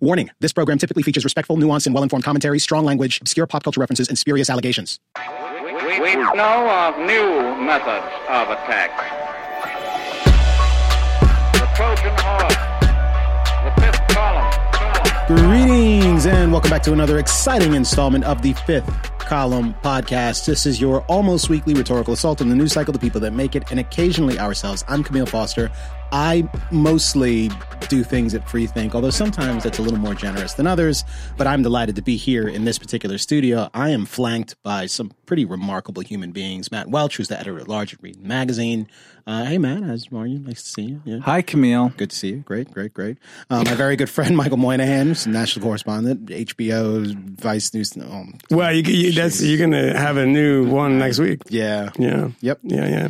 Warning this program typically features respectful, nuanced, and well informed commentary, strong language, obscure pop culture references, and spurious allegations. We, we know of new methods of attack. The Trojan horse, the fifth column. column. Greetings, and welcome back to another exciting installment of the fifth column podcast. This is your almost weekly rhetorical assault on the news cycle, the people that make it, and occasionally ourselves. I'm Camille Foster. I mostly do things at Free Think, although sometimes that's a little more generous than others. But I'm delighted to be here in this particular studio. I am flanked by some pretty remarkable human beings. Matt Welch, who's the editor at large at Reason Magazine. Uh, hey, Matt, how's are you? Nice to see you. Yeah. Hi, Camille. Good to see you. Great, great, great. Um, my very good friend Michael Moynihan, who's a national correspondent, HBO Vice News. Oh, Well, you, you that's you're gonna have a new one next week. yeah. Yeah. Yep. Yeah, yeah.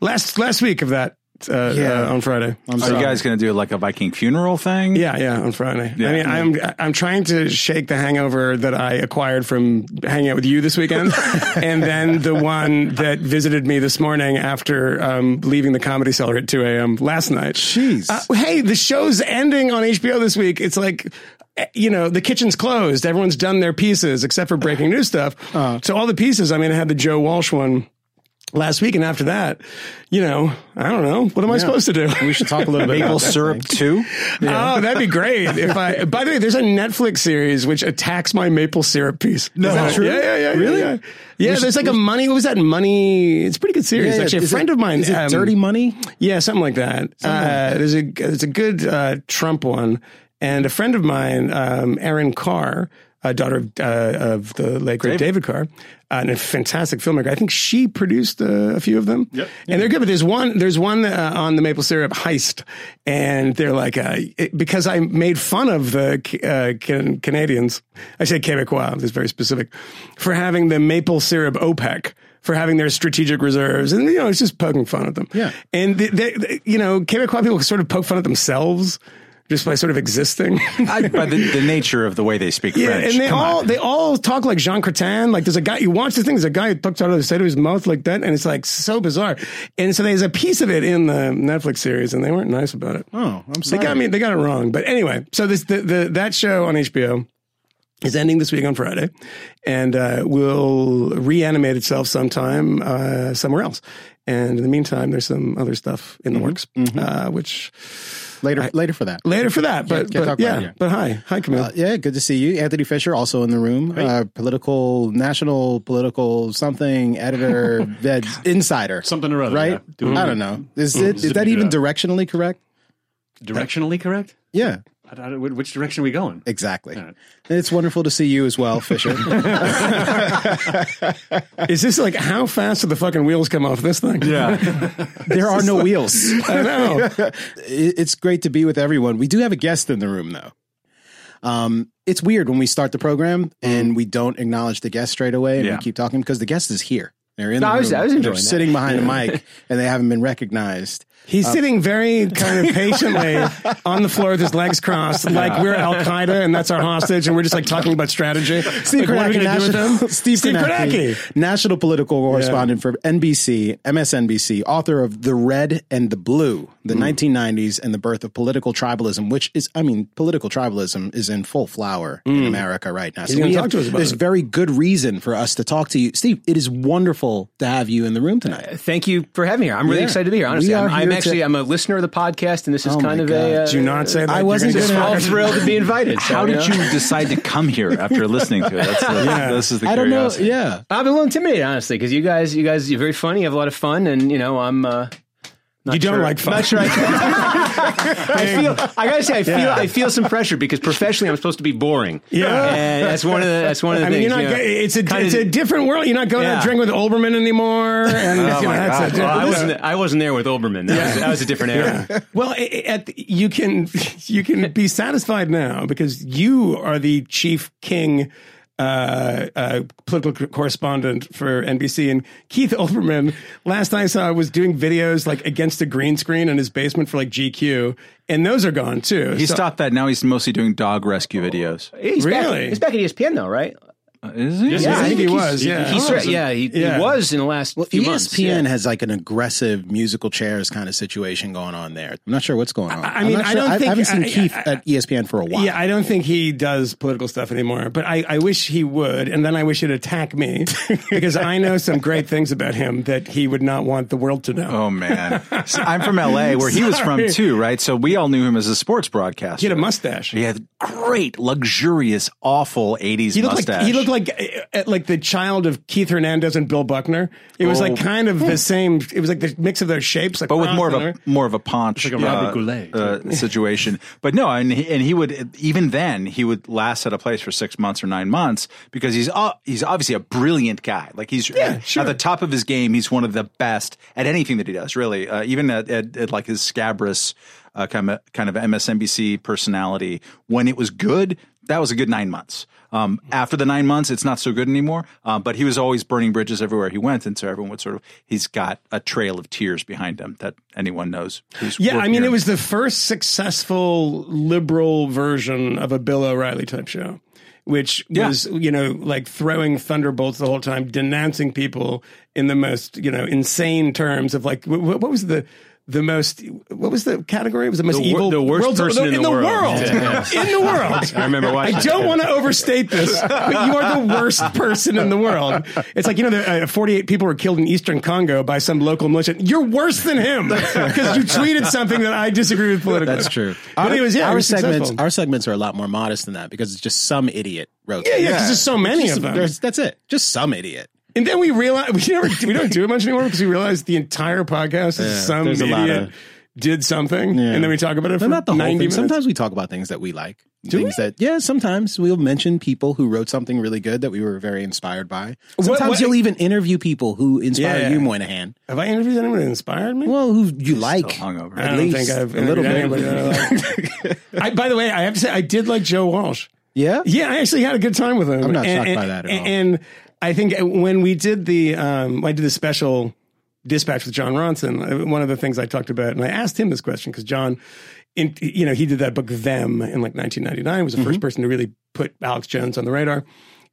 Last last week of that. Uh, Yeah. uh, on Friday. I'm Are sorry. you guys going to do like a Viking funeral thing? Yeah, yeah, on Friday. Yeah. I mean, I'm I'm trying to shake the hangover that I acquired from hanging out with you this weekend, and then the one that visited me this morning after um, leaving the comedy cellar at 2 a.m. last night. Jeez. Uh, hey, the show's ending on HBO this week. It's like, eh, you know, the kitchen's closed. Everyone's done their pieces except for breaking news stuff. Uh. so all the pieces. I mean, I had the Joe Walsh one last week, and after that, you know, I don't know. What am I supposed to do? we should talk a little bit Maple syrup thing. too? Oh, that'd be great. If I, by the way, there's a Netflix series which attacks my maple syrup piece. No. Is that True? Yeah, yeah, yeah. Really? Yeah, yeah. there's like a money. What was that money? It's a pretty good series. Yeah, Actually, a is friend it- of mine. Is it um, Dirty Money? Yeah, something like that. Uh, there's a there's a good uh, Trump one, and a friend of mine, um, Erin Carr, a daughter of, uh, of the late great David Carr, uh, and a fantastic filmmaker. I think she produced uh, a few of them, yep. and they're good. But there's one there's one uh, on the maple syrup heist, and they're like uh, it, because I made fun of the uh, can, Canadians. I say Quebecois. This is very specific for having the maple syrup OPEC for having their strategic reserves, and you know, it's just poking fun at them. Yeah. and they, they, they- you know, Quebecois people sort of poke fun at themselves just by sort of existing. I, by the, the nature of the way they speak Yeah, French. and they Come all on. they all talk like Jean Chrétien. Like there's a guy you watch the thing. There's a guy who talks out of the side of his mouth like that, and it's like so bizarre. And so there's a piece of it in the Netflix series, and they weren't nice about it. Oh, I'm sorry. They got me. They got it wrong. But anyway, so this the, the that show on HBO is ending this week on Friday, and uh, will reanimate itself sometime uh, somewhere else. And in the meantime, there's some other stuff in the works, uh, which later, later for that. later for that. But, can't talk but about yeah, it here. but hi, hi, Camille. Uh, yeah, good to see you, Anthony Fisher, also in the room. Uh, political, national, political something editor, veg, insider, Something or other, right? yeah. Doing I don't know. Is it is that even directionally correct? Directionally correct? Yeah, I, I, which direction are we going? exactly. All right. And it's wonderful to see you as well, Fisher. Is this like how fast do the fucking wheels come off this thing? yeah. there are no wheels. I know. It's great to be with everyone. We do have a guest in the room, though. Um, it's weird when we start the program and we don't acknowledge the guest straight away, and Yeah. we keep talking because the guest is here. They're in No, the I was- room. I was They're enjoying that. sitting behind a mic, and they haven't been recognized. He's sitting very kind of patiently on the floor with his legs crossed, like we're Al Qaeda and that's our hostage, and we're just like talking about strategy. Steve like, what are we Kornacki, going to do with national. Steve, Steve Kornacki, Kornacki. national political correspondent for NBC, MSNBC, author of The Red and the Blue, the Hmm. 1990s and the birth of political tribalism, which is, I mean, political tribalism is in full flower in America right now. So Hmm. gonna we talk have- to us about there's it. very good reason for us to talk to you. Steve, it is wonderful to have you in the room tonight. Thank you for having me here. I'm really Yeah. excited to be here. Honestly, I'm, I'm here to- actually I'm a listener of the podcast, and this is Oh kind of God. a. Uh, Do not say that. I wasn't gonna just all thrilled to be invited. so, How you did know. you decide to come here after listening to it? That's the, Yeah. This is the I don't know. Yeah. I'm a little intimidated, honestly, because you guys, you guys, you're very funny. You have a lot of fun, and you know, I'm. Uh, not You don't sure- like fun. Not sure. I, I feel. I gotta say, I feel. Yeah. I feel some pressure because professionally, I'm supposed to be boring. Yeah. and that's one of the. That's one of the I mean, things. you're not. you know. go- it's a Kinda- it's a different world. You're not going Yeah. to drink with Olbermann anymore. And Oh you know, that's a- Well, I wasn't. I wasn't there with Olbermann. That, was, that was a different era. Well, i- i- at, you can you can be satisfied now because you are the chief king uh, uh, political co- correspondent for NBC, and Keith Olbermann. Last I saw was doing videos like against a green screen in his basement for like GQ, and those are gone too. He So- stopped that. Now he's mostly doing dog rescue videos. He's Really? Back, he's back at ESPN though, right? Uh, is he? Yeah, I think he was. Yeah, He, stra- yeah, he, Yeah. he was in the last Well, few ESPN months. yeah. has like an aggressive musical chairs kind of situation going on there. I'm not sure what's going on. I I'm mean, not I don't I, think- haven't seen I- Keith I- at ESPN for a while. Yeah, I don't think he does political stuff anymore. But I, I wish he would, and then I wish he'd attack me because I know some great things about him that he would not want the world to know. Oh man, See, I'm from LA, where he was from too, right? So we all knew him as a sports broadcaster. He had a mustache. He had great, luxurious, awful '80s He mustache. like he looked like uh, like the child of Keith Hernandez and Bill Buckner. It was Oh. like kind of the same. It was like the mix of their shapes, like but with more of a Rosner. more of a paunch like a Robert uh, Goulet. uh, situation. But no, and he, and he would even then he would last at a place for six months or nine months because he's uh, he's obviously a brilliant guy. Like he's Yeah, sure. at the top of his game. He's one of the best at anything that he does. Really, uh, even at, at, at like his scabrous uh, kind of kind of MSNBC personality. When it was good, that was a good nine months. Um, after the nine months, it's not so good anymore. Um, but he was always burning bridges everywhere he went, and so everyone would sort of he's got a trail of tears behind him that anyone knows. Who's Yeah, I mean, near it was the first successful liberal version of a Bill O'Reilly type show, which Yeah. was, you know, like throwing thunderbolts the whole time, denouncing people in the most, you know, insane terms of like, what, what was the, the most, what was the category? It was the most The wor- evil, the worst world's- person in the world. Yeah, in the world. I remember watching. I don't want to overstate this, but you are the worst person in the world. It's like, you know, the, uh, 48 people were killed in Eastern Congo by some local militia. You're worse than him because you tweeted something that I disagree with politically. That's true. But it was, yeah, our segments, successful. our segments are a lot more modest than that because it's just some idiot wrote. Yeah, yeah, because there's so many Just- of them. That's it. Just some idiot. And then we realized we never we don't do it much anymore because we realized the entire podcast is some a lot idiot of- did something, and then we talk about it for not the whole 90 thing. minutes. Sometimes we talk about things that we like. Do things we? that yeah, sometimes we'll mention people who wrote something really good that we were very inspired by. Sometimes what- you'll even interview people who inspire Yeah. you, Moynihan. Have I interviewed anyone that inspired me? Well, who you like. hungover. I at don't least think I've a little bit. I by the way, I have to say I did like Joe Walsh. Yeah? Yeah, I actually had a good time with him. I'm not and, shocked by that at all. And I think when we did the, um, I did the special dispatch with Jon Ronson. uh, One of the things I talked about, and I asked him this question because John, in, you know, he did that book Them in like 1999. Was the Mm-hmm. first person to really put Alex Jones on the radar.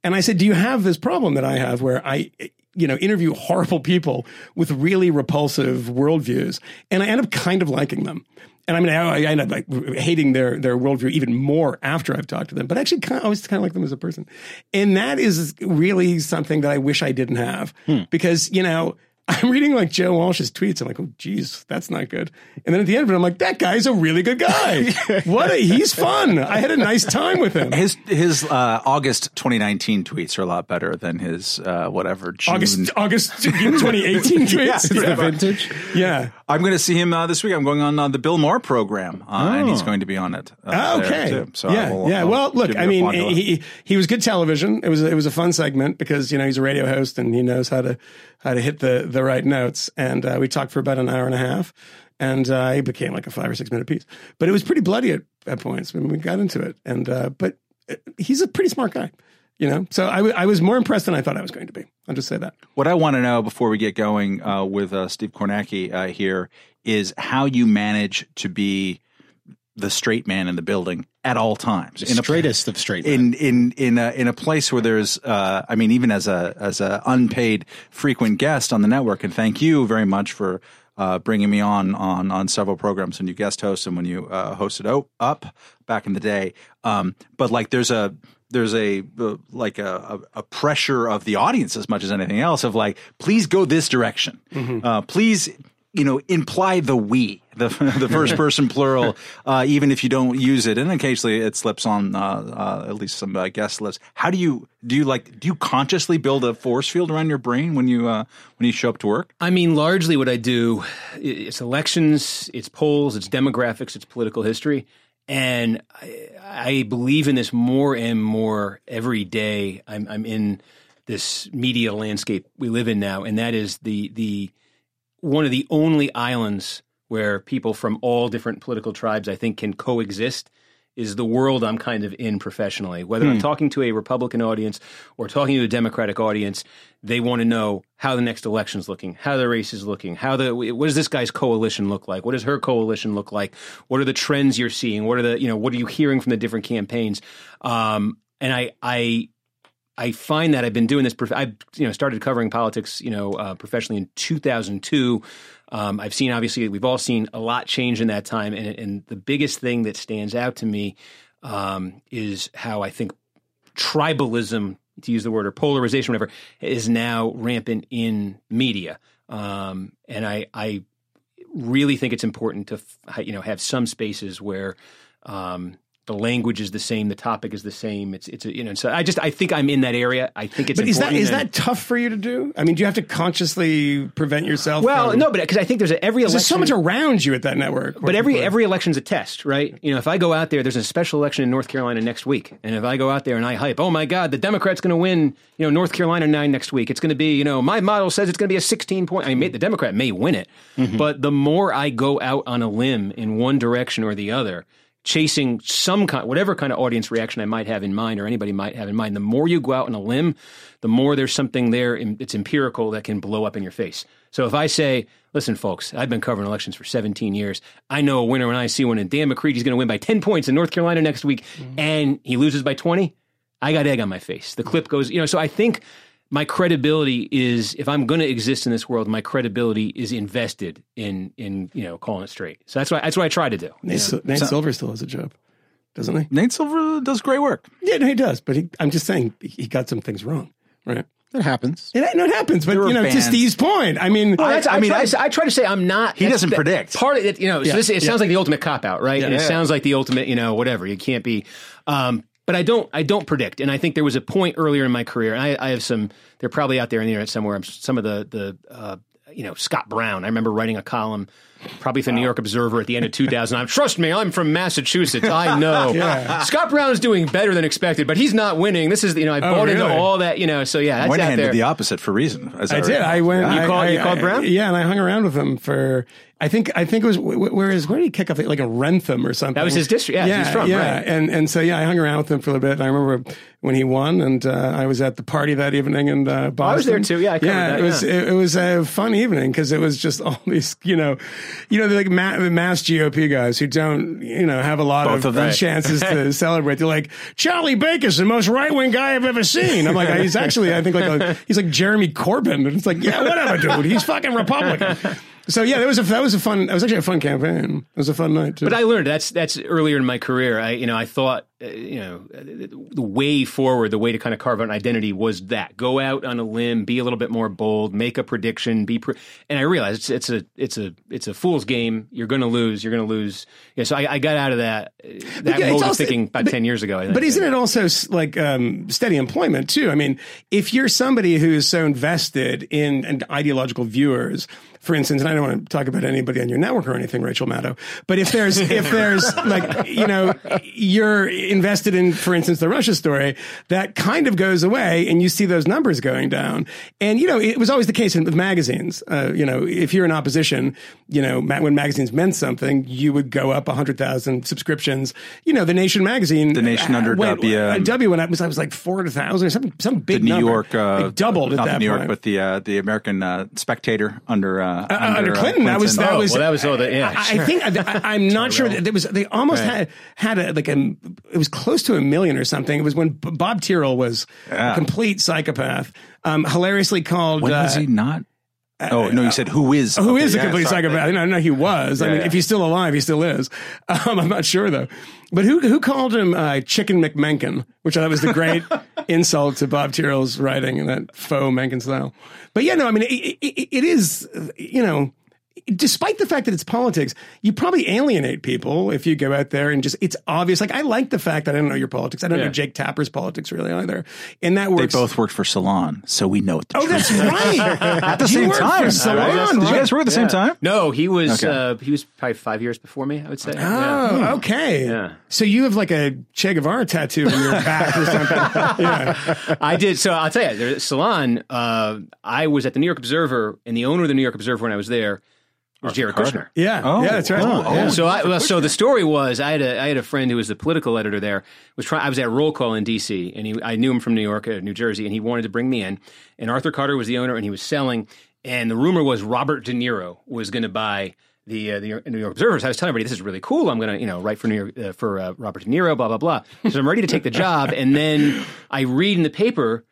And I said, "Do you have this problem that I have, where I, you know, interview horrible people with really repulsive worldviews, and I end up kind of liking them." And I mean, I, I end up like hating their their worldview even more after I've talked to them. But actually, kind of, I always kind of like them as a person, and that is really something that I wish I didn't have hmm. because you know. I'm reading like Joe Walsh's tweets. I'm like, oh, geez, that's not good. And then at the end of it, I'm like, that guy's a really good guy. what? A, he's fun. I had a nice time with him. His his uh, August 2019 tweets are a lot better than his uh, whatever June. August August 2018 tweets. Yeah. Vintage. Yeah. I'm going to see him uh, this week. I'm going on uh, the Bill Maher program, uh, and he's going to be on it. Uh, Oh, okay. So I yeah. will- yeah. I'll Well, look, I mean, he he was good television. It was it was a fun segment because you know he's a radio host and he knows how to how to hit the the right notes. And uh, we talked for about an hour and a half, and uh, it became like a five or six minute piece. But it was pretty bloody at, at points when we got into it. And uh, but uh, he's a pretty smart guy. You know, so I, w- I was more impressed than I thought I was going to be. I'll just say that. What I want to know before we get going uh, with uh, Steve Kornacki here is how you manage to be the straight man in the building at all times. The straightest of straight men. in in in a, in a place where there's uh, I mean even as a as a unpaid frequent guest on the network and thank you very much for uh, bringing me on on on several programs when you guest host and when you uh, hosted o- up back in the day um, but like there's a there's a uh, like a, a, a pressure of the audience as much as anything else of like please go this direction uh, please you know imply the we the the first person plural uh, even if you don't use it and occasionally it slips on uh, uh, at least some uh, guest lists how do you do you like do you consciously build a force field around your brain when you uh, when you show up to work I mean, largely what I do, it's elections, it's polls, it's demographics, it's political history. And I, I believe in this more and more every day. I'm, I'm in this media landscape we live in now, and that is the the one of the only islands where people from all different political tribes, I think, can coexist. Is the world I'm kind of in professionally. Whether I'm talking to a Republican audience or talking to a Democratic audience, they want to know how the next election's looking, how the race is looking, how the what does this guy's coalition look like, what does her coalition look like, what are the trends you're seeing, what are the you know what are you hearing from the different campaigns, um, and I I I find that I've been doing this. I you know started covering politics you know uh, professionally in 2002. Um, I've seen obviously we've all seen a lot change in that time, and, and the biggest thing that stands out to me um, is how I think tribalism, to use the word, or polarization, whatever, is now rampant in media. Um, and I, I really think it's important to you know have some spaces where um, the language is the same, the topic is the same. It's it's a, you know. So I just I think I'm in that area. I think it's But is that is that tough for you to do? I mean, do you have to consciously prevent yourself? well? from, No, but because I think there's a, every election. there's so much around you at that network. But every every election's a test, right? You know, if I go out there, there's a special election in North Carolina next week, and if I go out there and I hype, oh my God, the Democrats going to win, you know, North Carolina nine next week. It's going to be, you know, my model says it's going to be a 16 point. I mean, the Democrat may win it, mm-hmm. but the more I go out on a limb in one direction or the other, chasing some kind, whatever kind of audience reaction I might have in mind or anybody might have in mind, the more you go out on a limb, the more there's something there. It's empirical that can blow up in your face. So if I say, listen, folks, I've been covering elections for 17 years. I know a winner when I see one, and Dan McCready's going to win by 10 points in North Carolina next week, mm-hmm. and he loses by 20. I got egg on my face. The clip goes, you know, so I think my credibility is if I'm going to exist in this world, my credibility is invested in in you know calling it straight. So that's why that's what I try to do. Nate, Sil- Nate Silver still has a job, doesn't he? Nate Silver does great work. Yeah, no, he does. But he, I'm just saying he he got some things wrong, right? That happens. It, no, it happens. But were you know, to. Steve's point, I mean, Well, that's, I, I mean, try, I- to, I try to say I'm not. He doesn't that- predict. Part of it, you know. So this, it yeah. sounds like the ultimate cop out, right? And it Yeah. sounds like the ultimate, you know, whatever. You can't be. Um, but I don't. I don't predict. And I think there was a point earlier in my career. And I, I have some. They're probably out there in the internet somewhere. Some of the the. Uh, you know Scott Brown. I remember writing a column, probably for the New York Observer at the end of 2000. I'm, Trust me, I'm from Massachusetts. I know Scott Brown is doing better than expected, but he's not winning. This is you know I bought into all that you know. So yeah, that's out there. did the opposite for reason. As I, I did. I went. You I, called- I, you called I- Brown? Yeah, and I hung around with him for. I think. I think it was. wh- wh- Where is? Where did he kick off? Like a Wrentham or something. That was his district. Yeah, yeah, he's from, yeah. right. And and so yeah, I hung around with him for a little bit. And I remember when he won, and uh, I was at the party that evening in uh, Boston. I was there too. Yeah, I covered yeah. that, it was. yeah. It, it was a fun evening because it was just all these, you know, you know, they're like ma- mass GOP guys who don't, you know, have a lot Both of them. chances to celebrate. They're like Charlie Baker's the most right wing guy I've ever seen. I'm like, he's actually, I think like a, he's like Jeremy Corbyn, and it's like, yeah, whatever, dude. He's fucking Republican. So yeah, that was a that was a fun. That was actually a fun campaign. It was a fun night too. But I learned that's that's earlier in my career. I you know I thought you know the way forward, the way to kind of carve out an identity was that go out on a limb, be a little bit more bold, make a prediction, be. Pre- and I realized it's, it's a it's a it's a fool's game. You're going to lose. You're going to lose. Yeah, so I, I got out of that uh, that yeah, mode of thinking about but- ten years ago. I think. But isn't it also like um, steady employment too? I mean, if you're somebody who is so invested in, in ideological viewers, for instance, and I don't want to talk about anybody on your network or anything, Rachel Maddow, but if there's if there's like you know you're invested in, for instance, the Russia story, that kind of goes away, and you see those numbers going down. And you know, it was always the case in, with magazines. Uh, you know, if you're in opposition, you know, when magazines meant something, you would go up hundred thousand subscriptions. You know, the Nation magazine, The Nation uh, under went- W, uh, W went up was I was like four hundred thousand or something, some the big New number. York, uh, it doubled at not that the New York, point. but the uh, the American uh, Spectator under uh, Uh, under Clinton, that was that Oh, was well, that was all the- yeah, I, I think I, am not sure that there was. They almost had had a, like a. It was close to a million or something. It was when B- Bob Tyrrell was a complete psychopath. Um, hilariously called. When uh, was he not? Oh no, you said who is? Who Okay, is a yeah, complete sorry. psychopath? I don't know he was. I mean, yeah. if he's still alive, he still is. Um, I'm not sure though. But who who called him uh, Chicken McMenkin, which I thought was the great insult to Bob Tyrrell's writing in that faux Mencken style. But yeah, no, I mean, it, it, it is, uh, you know, despite the fact that it's politics, you probably alienate people if you go out there and just, it's obvious. Like, I like the fact that I don't know your politics. I don't know Jake Tapper's politics really either. And that They both worked for Salon, so we know what the Oh, that's is. right. At the You same worked for time. Salon. Did you guys work at the same time? no, he was Okay. uh, he was probably five years before me. I would say. Oh, Yeah. okay. Yeah. So you have like a Che Guevara tattoo on your back or something. yeah. I did. So I'll tell you, there- Salon. Uh, I was at the New York Observer, and the owner of the New York Observer when I was there was Jared Kushner. Yeah. Oh, yeah, that's right. oh, Yeah. So I well, so the story was I had a I had a friend who was the political editor there. Was trying I was at roll call in D.C. and he I knew him from New York, uh, New Jersey, and he wanted to bring me in. And Arthur Carter was the owner, and he was selling. And the rumor was Robert De Niro was going to buy the uh, the New York Observers. I was telling everybody this is really cool. I'm going to you know write for New York uh, for uh, Robert De Niro. Blah blah blah. So I'm ready to take the job, and then I read in the paper,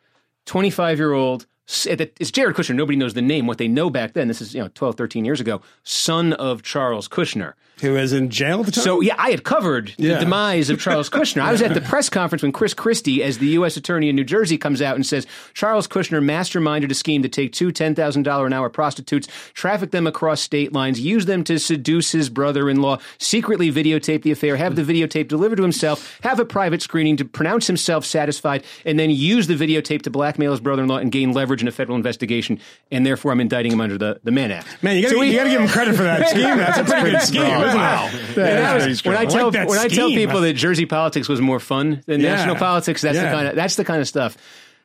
25 year old. Eh, it's Jared Kushner. Nobody knows the name. What they know back then, this is you know 12, 13 years ago, son of Charles Kushner. Who was in jail at the time? So yeah, I had covered Yeah. the demise of Charles Kushner. I was at the press conference when Chris Christie, as the U.S. Attorney in New Jersey, comes out and says Charles Kushner masterminded a scheme to take two ten thousand dollar an hour prostitutes, traffic them across state lines, use them to seduce his brother-in-law, secretly videotape the affair, have the videotape delivered to himself, have a private screening to pronounce himself satisfied, and then use the videotape to blackmail his brother-in-law and gain leverage in a federal investigation. And therefore, I'm indicting him under the the Mann Act. Man, you got So to we- you got to give him credit for that scheme. That's a pretty good scheme, isn't it? And that was- when I tell when I tell people that Jersey politics was more fun than Yeah. national politics, that's Yeah. the kind of that's the kind of stuff.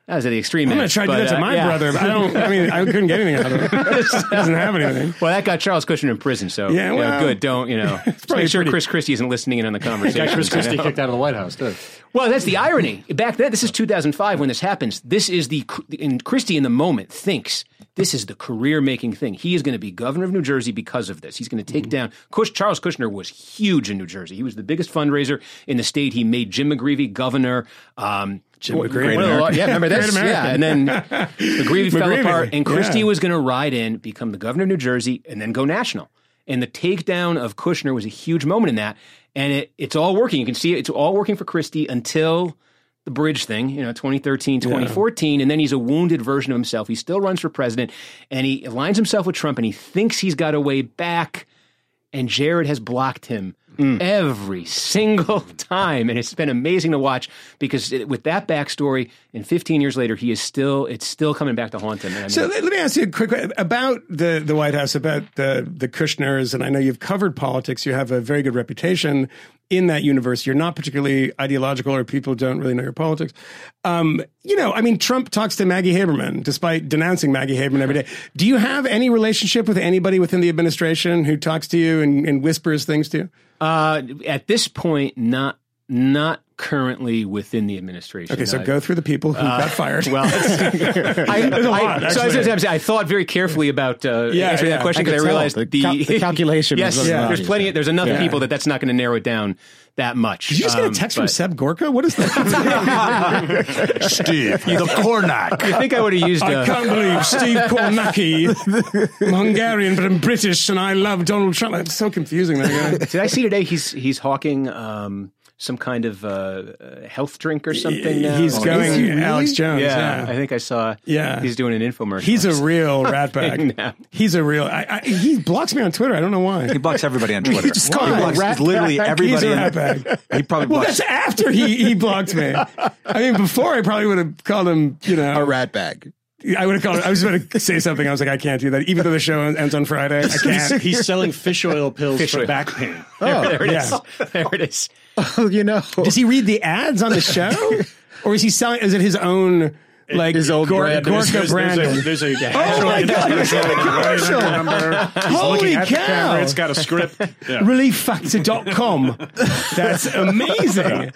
That was at the extreme. I'm going end, to try to do that to uh, my yeah. brother, but I don't. I mean, I couldn't get anything out of it. He doesn't have anything. Well, that got Charles Kushner in prison, so Yeah, you know, well, good. Don't you know? Make sure pretty- Chris Christie isn't listening in on the conversation. Got Chris Christie kicked out of the White House, too. Well, that's the irony. Back then, this is 2005 when this happens. This is the and Christie in the moment thinks this is the career-making thing. He is going to be governor of New Jersey because of this. He's going to take down. Kush, Charles Kushner was huge in New Jersey. He was the biggest fundraiser in the state. He made Jim McGreevey governor. Um, Jim McGreevey. yeah, remember this? Great Yeah, and then McGreevey fell apart, and Christie yeah. was going to ride in, become the governor of New Jersey, and then go national. And the takedown of Kushner was a huge moment in that. And it, it's all working. You can see it. It's all working for Christie until the bridge thing, you know, 2013, 2014. And then he's a wounded version of himself. He still runs for president and he aligns himself with Trump and he thinks he's got a way back. And Jared has blocked him every single time. And it's been amazing to watch because it, with that backstory and 15 years later, he is still, it's still coming back to haunt him. I mean, So let, me ask you a quick question about the, the White House, about the, the Kushners. And I know you've covered politics. You have a very good reputation in that universe. You're not particularly ideological or people don't really know your politics. Um, you know, I mean, Trump talks to Maggie Haberman despite denouncing Maggie Haberman every day. Do you have any relationship with anybody within the administration who talks to you and, and whispers things to you? Uh, at this point, not not currently within the administration. Okay, so I- go through the people who got fired. Well, I, There's a lot, I, so I, was actually. gonna say, I thought very carefully about uh, Yeah, answering yeah, that question because I, tell. realized The the, cal- the calculation Yes, what it was. there's plenty. There's enough Yeah. people that that's not going to narrow it down that much. Did you just get a Um, text from Seb Gorka? What is that? Steve, the Cornac. I think I would have used. I can't believe Steve Kornacki. I'm Hungarian, but I'm British, and I love Donald Trump. It's so confusing. That guy. did I see today? He's he's hawking um, some kind of uh, uh, health drink or something. Now? He's Oh, going he really? Alex Jones. Yeah, Yeah, I think I saw. Yeah. he's doing an infomercial. he's a real ratbag. now. He's a real. I, I, he blocks me on Twitter. I don't know why. He blocks everybody on Twitter. just call he him a blocks rat literally bag. everybody. He's a in- rat bag. He probably Well, blocks. that's after he he blocked me. I mean, before I probably would have called him. You know, A rat bag. I would have called. I was about to say something. I was like, I can't do that. Even though the show ends on Friday, I He's, can't. he's selling fish oil pills Fish for oil. back pain. Oh, there it is. yeah. There it is. Oh, you know. Does he read the ads on the show, or is he selling? Is it his own? Like His own Gor- brand. Gorka There's, branding. there's a, there's a Oh my God, you said a commercial. number. Holy looking at cow. It's got a script. Yeah. relieffactor.com. That's amazing.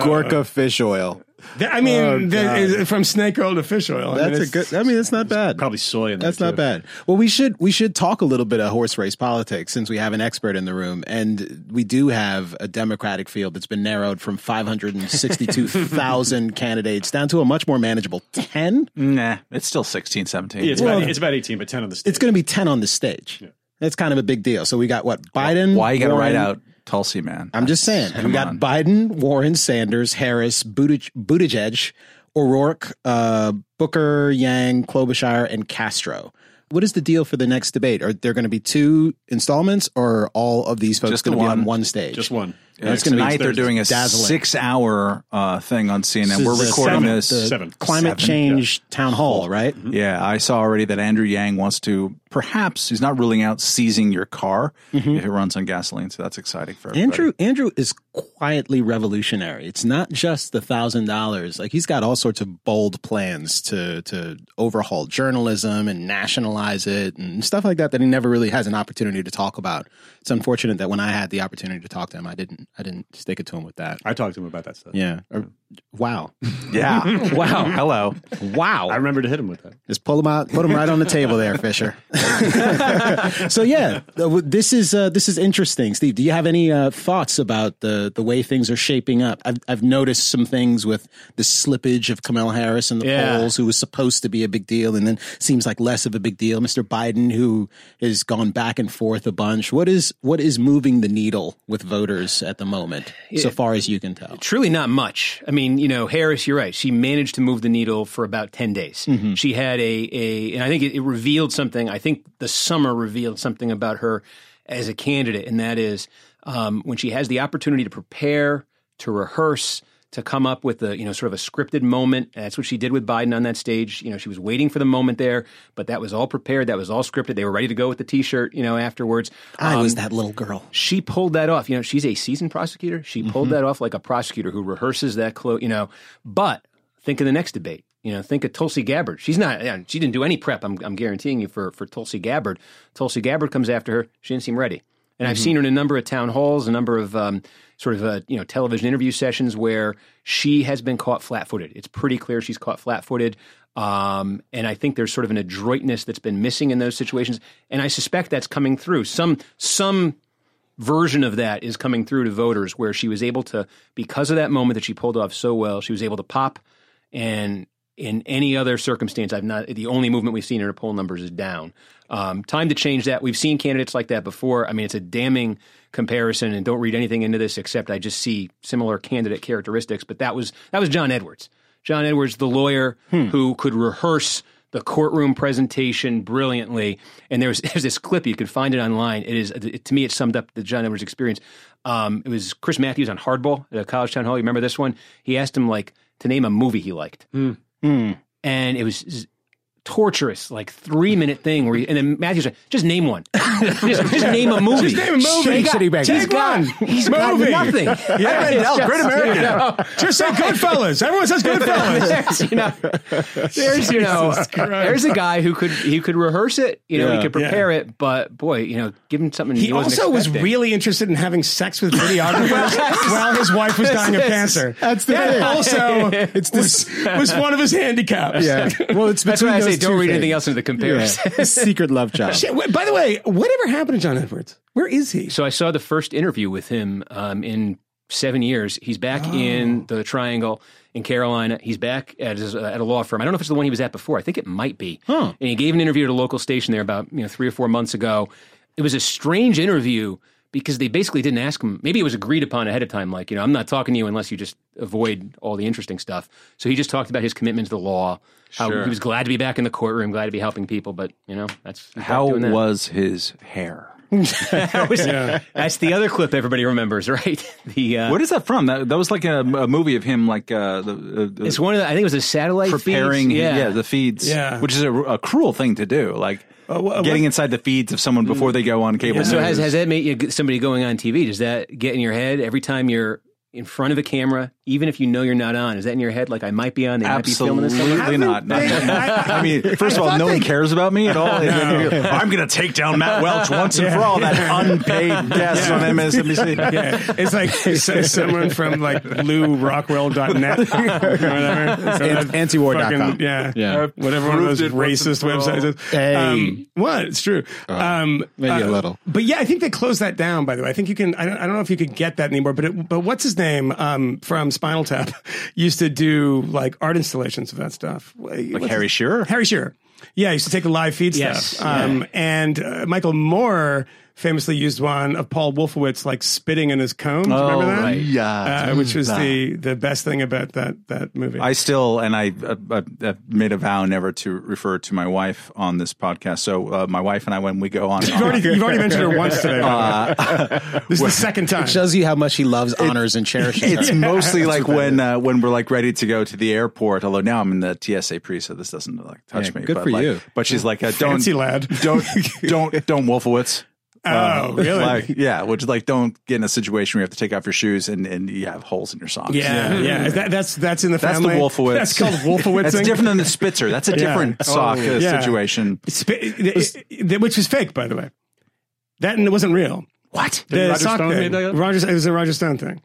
Gorka fish oil. Th- I mean, Oh, that is from snake oil to fish oil. I mean, That's a good. I mean, that's not bad. Probably soy in That's not too. bad. Well, we should we should talk a little bit of horse race politics since we have an expert in the room, and we do have a Democratic field that's been narrowed from five hundred and sixty-two thousand candidates down to a much more manageable ten. Nah, it's still 16, 17. Yeah, it's, Well, about, it's about 18, but 10 on the stage. It's going to be ten on the stage. That's kind of a big deal. So we got what Biden. Why you got to write out Tulsi, man? I'm just saying. Come we got on. Biden, Warren, Sanders, Harris, Buttig- Buttigieg, O'Rourke, uh, Booker, Yang, Klobuchar, and Castro. What is the deal for the next debate? Are there going to be two installments, or are all of these folks going to be on one. one stage? Just one. And it's going to be Tonight they're doing a dazzling. six-hour uh, thing on CNN. This We're recording seven. this. Seven. climate Seven, change town hall, right? Yeah, I saw already that Andrew Yang wants to perhaps he's not ruling out seizing your car if it runs on gasoline. So that's exciting for everybody. Andrew Andrew is quietly revolutionary. It's not just the thousand dollars. Like he's got all sorts of bold plans to to overhaul journalism and nationalize it and stuff like that that he never really has an opportunity to talk about. It's unfortunate that when I had the opportunity to talk to him, I didn't I didn't stick it to him with that. I talked to him about that stuff. Yeah. Or Wow. Yeah. Wow. Hello. Wow. I remember to hit him with that. Just pull them out, put them right on the table there, Fisher. so yeah, uh, this is uh, this is interesting. Steve, do you have any uh, thoughts about the the way things are shaping up? I've I've noticed some things with the slippage of Kamala Harris in the Yeah. polls, who was supposed to be a big deal, and then seems like less of a big deal. Mr. Biden, who has gone back and forth a bunch. What is what is moving the needle with voters at the moment, so far as you can tell? Truly not much. I mean, you know, Harris, you're right. She managed to move the needle for about 10 days. She had a, a, and I think it, it revealed something. I think the summer revealed something about her as a candidate, and that is um, when she has the opportunity to prepare, to rehearse, to come up with a, you know, sort of a scripted moment. That's what she did with Biden on that stage. You know, she was waiting for the moment there, but that was all prepared. That was all scripted. They were ready to go with the t-shirt, you know, afterwards. I was Um, that little girl. she pulled that off. You know, she's a seasoned prosecutor. She pulled that off like a prosecutor who rehearses that close. You know, but think of the next debate. You know, think of Tulsi Gabbard. She's not. She didn't do any prep. I'm, I'm guaranteeing you for for Tulsi Gabbard. Tulsi Gabbard comes after her. She didn't seem ready. And I've seen her in a number of town halls, a number of um, sort of uh, you know television interview sessions where she has been caught flat-footed. It's pretty clear she's caught flat-footed. Um, and I think there's sort of an adroitness that's been missing in those situations, and I suspect that's coming through. Some some version of that is coming through to voters where she was able to because of that moment that she pulled off so well she was able to pop and in any other circumstance i've not the only movement we've seen in her poll numbers is down um, time to change that we've seen candidates like that before i mean it's a damning comparison and don't read anything into this except i just see similar candidate characteristics but that was that was john edwards john edwards the lawyer who could rehearse the courtroom presentation brilliantly. And there's there's this clip you can find it online. It is it, to me it summed up the John Edwards experience. Um, it was Chris Matthews on Hardball at a college town hall. You remember this one? He asked him like to name a movie he liked, and it was torturous, like three minute thing where, he, and then Matthews like, just name one, just, just name a movie. Just name a movie. Shake City Bang. He's Take got, one. he's got nothing. Yeah. It's Mandel, just, Great American. you know, Just say Goodfellas. Everyone says Goodfellas. there's, you know, there's you know, there's a guy who could he could rehearse it, you know, Yeah. he could prepare it, but boy, you know, give him something he, He wasn't also was really interested in having sex with videographers while his wife was dying of cancer. That's the That thing. also It's the- was, was one of his handicaps. Yeah. Well, it's between why I say don't two read anything else into the comparison. Yeah. Secret love child. Shit, By the way, whatever happened to John Edwards? Where is he? So I saw the first interview with him um, in seven years. He's back Oh. in the Triangle in Carolina. He's back at, his, uh, at a law firm. I don't know if it's the one he was at before. I think it might be. And he gave an interview at a local station there about you know three or four months ago. It was a strange interview because they basically didn't ask him. Maybe it was agreed upon ahead of time, like you know I'm not talking to you unless you just avoid all the interesting stuff. So he just talked about his commitment to the law. How Sure. he was glad to be back in the courtroom, glad to be helping people, but you know that's he's back How doing that. was his hair? That was- That's the other clip everybody remembers, right? The uh, What is that from? That, that was like a, a movie of him, like uh, the, uh, the it's one of the, I think it was a satellite preparing, feeds. yeah. Yeah, the feeds, Yeah. which is a, a cruel thing to do, like Uh, wha- getting what- inside the feeds of someone before they go on cable. So news. has has that made you somebody going on TV? Does that get in your head every time you're in front of a camera, even if you know you're not on? Is that in your head? Like I might be on, they might be filming this. Absolutely not. Not- they- not- I mean, first of all, thought no one cares about me at all. I'm going to take down Matt Welch once and for all. That unpaid guest on MSNBC. Yeah, it's like it's, it's someone from like LewRockwell.net or whatever. An- antiwar.com. Fucking- Yeah, Yeah. whatever one of those Proved it once racist and for all. websites is. Hey. Um, what? It's true. um, maybe a uh, little. But yeah, I think they closed that down. By the way, I think you can. I don't, I don't know if you could get that anymore. But it, but what's his name um, from Spinal Tap used to do like art installations of that stuff. Like Harry Shearer? Harry Shearer. Yeah, he used to take the live feed Yes, stuff. Um, And uh, Michael Moore famously used one of Paul Wolfowitz like spitting in his combs. Remember that? right. Yeah. Uh, which was the the best thing about that that movie. I still, and I, uh, uh, uh, made a vow never to refer to my wife on this podcast. So uh, my wife and I, when we go on, You've already, you've already mentioned her once today. by this is the second time. It shows you how much he loves, honors, and cherishes it's her. mostly like when uh, when we're like ready to go to the airport. Although now I'm in the TSA pre, so this doesn't like touch Yeah, me. good but for like, you. But she's like, uh, don't, Fancy lad. don't, don't, don't Wolfowitz. Oh, really? Like, yeah, which is like, don't get in a situation where you have to take off your shoes and, and you have holes in your socks. yeah, yeah. Is that, that's that's in the That's family. the Wolfowitz. That's called Wolfowitz. That's different than the Spitzer. That's a different sock uh, yeah. situation. which was fake, by the way. That wasn't real. What? The Roger sock Stone thing. made that up? Roger, it was a Roger Stone thing.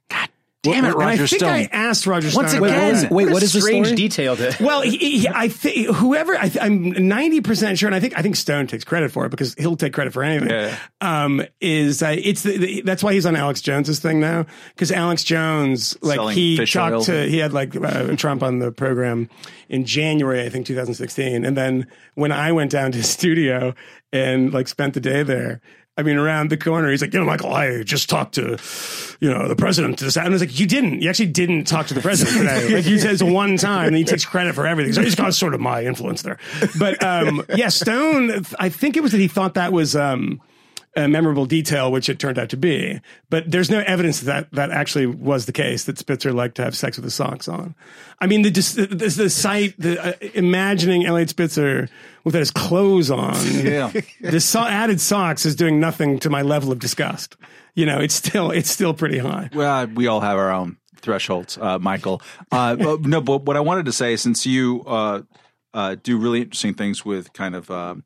Damn it, And I Roger think Stone. I asked Roger Once Stone. Wait, again. what was, wait, What what a the strange story? detail to Well, he, he, I think whoever I th- I'm ninety percent sure, and I think I think Stone takes credit for it because he'll take credit for anything. Yeah. Um, is uh, it's the, the, that's why he's on Alex Jones's thing now because Alex Jones like Selling he talked oil. to he had like uh, Trump on the program in January I think 2016, and then when I went down to his studio and like spent the day there. I mean, around the corner, he's like, you know, Michael, I just talked to, you know, the president. To this, and I was like, you didn't. You actually didn't talk to the president today. Like, you said it's one time, and he takes credit for everything. So he's got sort of my influence there. But um, yeah, Stone, I think it was that he thought that was um, a memorable detail, which it turned out to be. But there's no evidence that that actually was the case. That Spitzer liked to have sex with his socks on. I mean, the just the, the, the sight, the uh, imagining Elliot Spitzer without his clothes on, Yeah. the so- added socks is doing nothing to my level of disgust. You know, it's still it's still pretty high. Well, we all have our own thresholds, uh, Michael. Uh, but no, but what I wanted to say, since you uh, uh, do really interesting things with kind of um,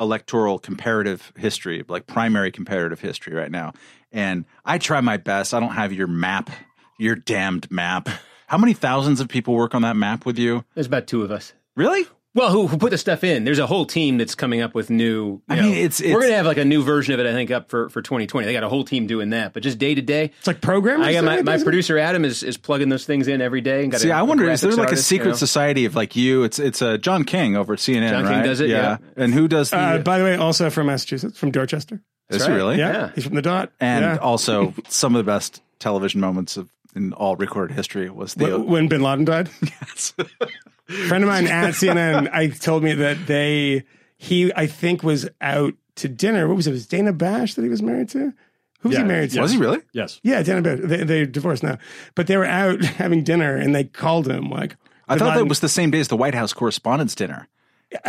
electoral comparative history, like primary comparative history right now, and I try my best. I don't have your map, your damned map. How many thousands of people work on that map with you? There's about two of us. Really? Well, who, who put the stuff in? There's a whole team that's coming up with new. you I know, mean, it's- we're gonna have like a new version of it. I think up for, for 2020. They got a whole team doing that. But just day to day, It's like programmers. I got my, my producer Adam is, is plugging those things in every day. And got See, a- I a wonder is there graphics like a secret you know? society of like you? It's it's uh, John King over at CNN. John King does it, yeah. And who does the? Uh, by the way, also from Massachusetts, from Dorchester. is he really? Yeah, Yeah. he's from the dot. and yeah. also some of the best television moments of in all recorded history was the Wh- when Bin Laden died. Yes, friend of mine at CNN, I told me that they he I think was out to dinner. What was it? Was Dana Bash that he was married to? Who was Yeah, he married to? was he really? Yes. Yeah, Dana Bash. They, they're divorced now, but they were out having dinner and they called him like. I Bin thought that was the same day as the White House Correspondents' Dinner,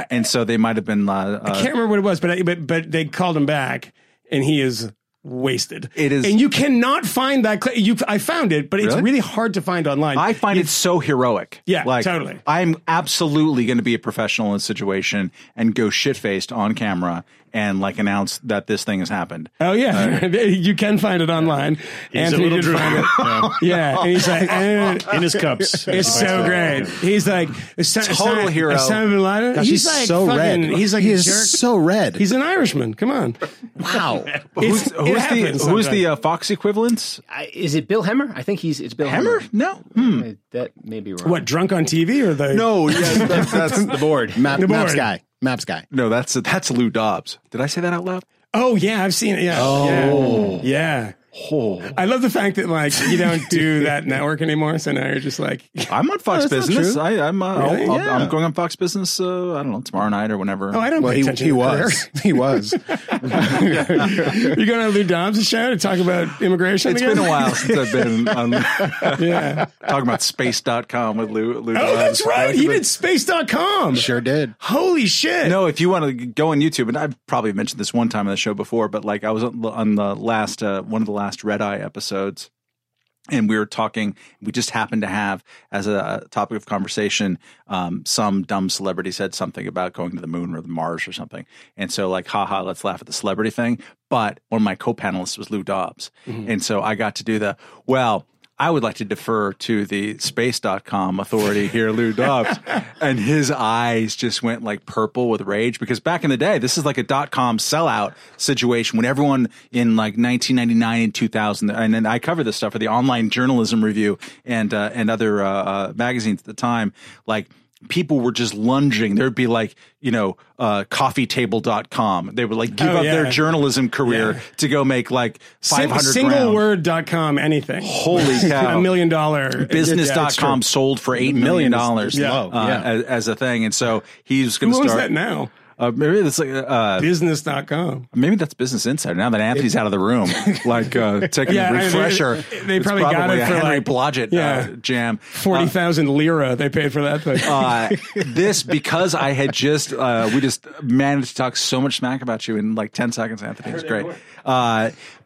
and so they might have been. Uh, I uh, can't remember what it was, but I, but but they called him back and he is wasted. It is- and you cannot find that. Cl- you, I found it, but it's Really? really hard to find online. I find You- it so heroic. Yeah, like, totally. I'm absolutely going to be a professional in this situation and go shit faced on camera and like announce that this thing has happened. Oh yeah, you can find it online. He's a Anthony little did find it. Yeah, and he's like, eh, In his cups. it's so great. He's like, Total hero. Osama bin Laden. Gosh, he's, he's, like so fucking, red. He's like he is jerk. so red. he's an Irishman. Come on. wow. Who's, who's the who's the uh, Fox equivalent? I, is it Bill Hemmer? I think he's it's Bill Hammer? Hemmer. No. Hmm. Uh, That may be wrong. What drunk on TV or the? No. Yeah. That's, that's the board? Map, The maps guy. Maps guy. no. That's that's Lou Dobbs. Did I say that out loud? Oh yeah, I've seen it. Yeah. Oh. Yeah. Oh. I love the fact that like you don't do that network anymore, so now you're just like, I'm on Fox that's Business. I, I'm uh, Really? I'll, I'll- Yeah. I'm going on Fox Business. Uh, I don't know tomorrow night or whenever. oh, I don't Well, pay he, attention. he to was. he was. You're going on Lou Dobbs' show to talk about immigration. It's again? been a while since I've been on Yeah. talking about space.com with Lou. Lou Oh, Dobbs. that's right. He did space.com. Sure did. Holy shit. No, if you want to go on YouTube, and I've probably mentioned this one time on the show before, but like I was on the, on the last uh, one of the last Red Eye episodes, and we were talking. We just happened to have as a topic of conversation, um, some dumb celebrity said something about going to the moon or the Mars or something, and so like, haha, let's laugh at the celebrity thing. But one of my co-panelists was Lou Dobbs, and so I got to do the well. I would like to defer to the space.com authority here, Lou Dobbs. and his eyes just went like purple with rage because back in the day, this is like a dot com sellout situation when everyone in like 1999 and 2000, and then I cover this stuff for the online journalism review and, uh, and other, uh, uh, magazines at the time, like, People were just lunging. There'd be like, you know, uh, coffeetable.com. They would like give Oh, up yeah. their journalism career Yeah. to go make like 500 Single grand. word.com, anything. Holy cow. a million dollar. business.com sold for $8 million is uh, low, yeah. as, as a thing. And so he's going Who to owns start. that now? Uh, maybe that's like, uh, Business.com. maybe that's Business Insider. Now that Anthony's out of the room, like uh, taking Yeah, I a mean, refresher, they it's probably got it a for, Henry like- Blodget yeah. uh, jam. 40,000 lira they paid for that thing. uh, this because I had just uh, we just managed to talk so much smack about you in like ten seconds, Anthony. It was great.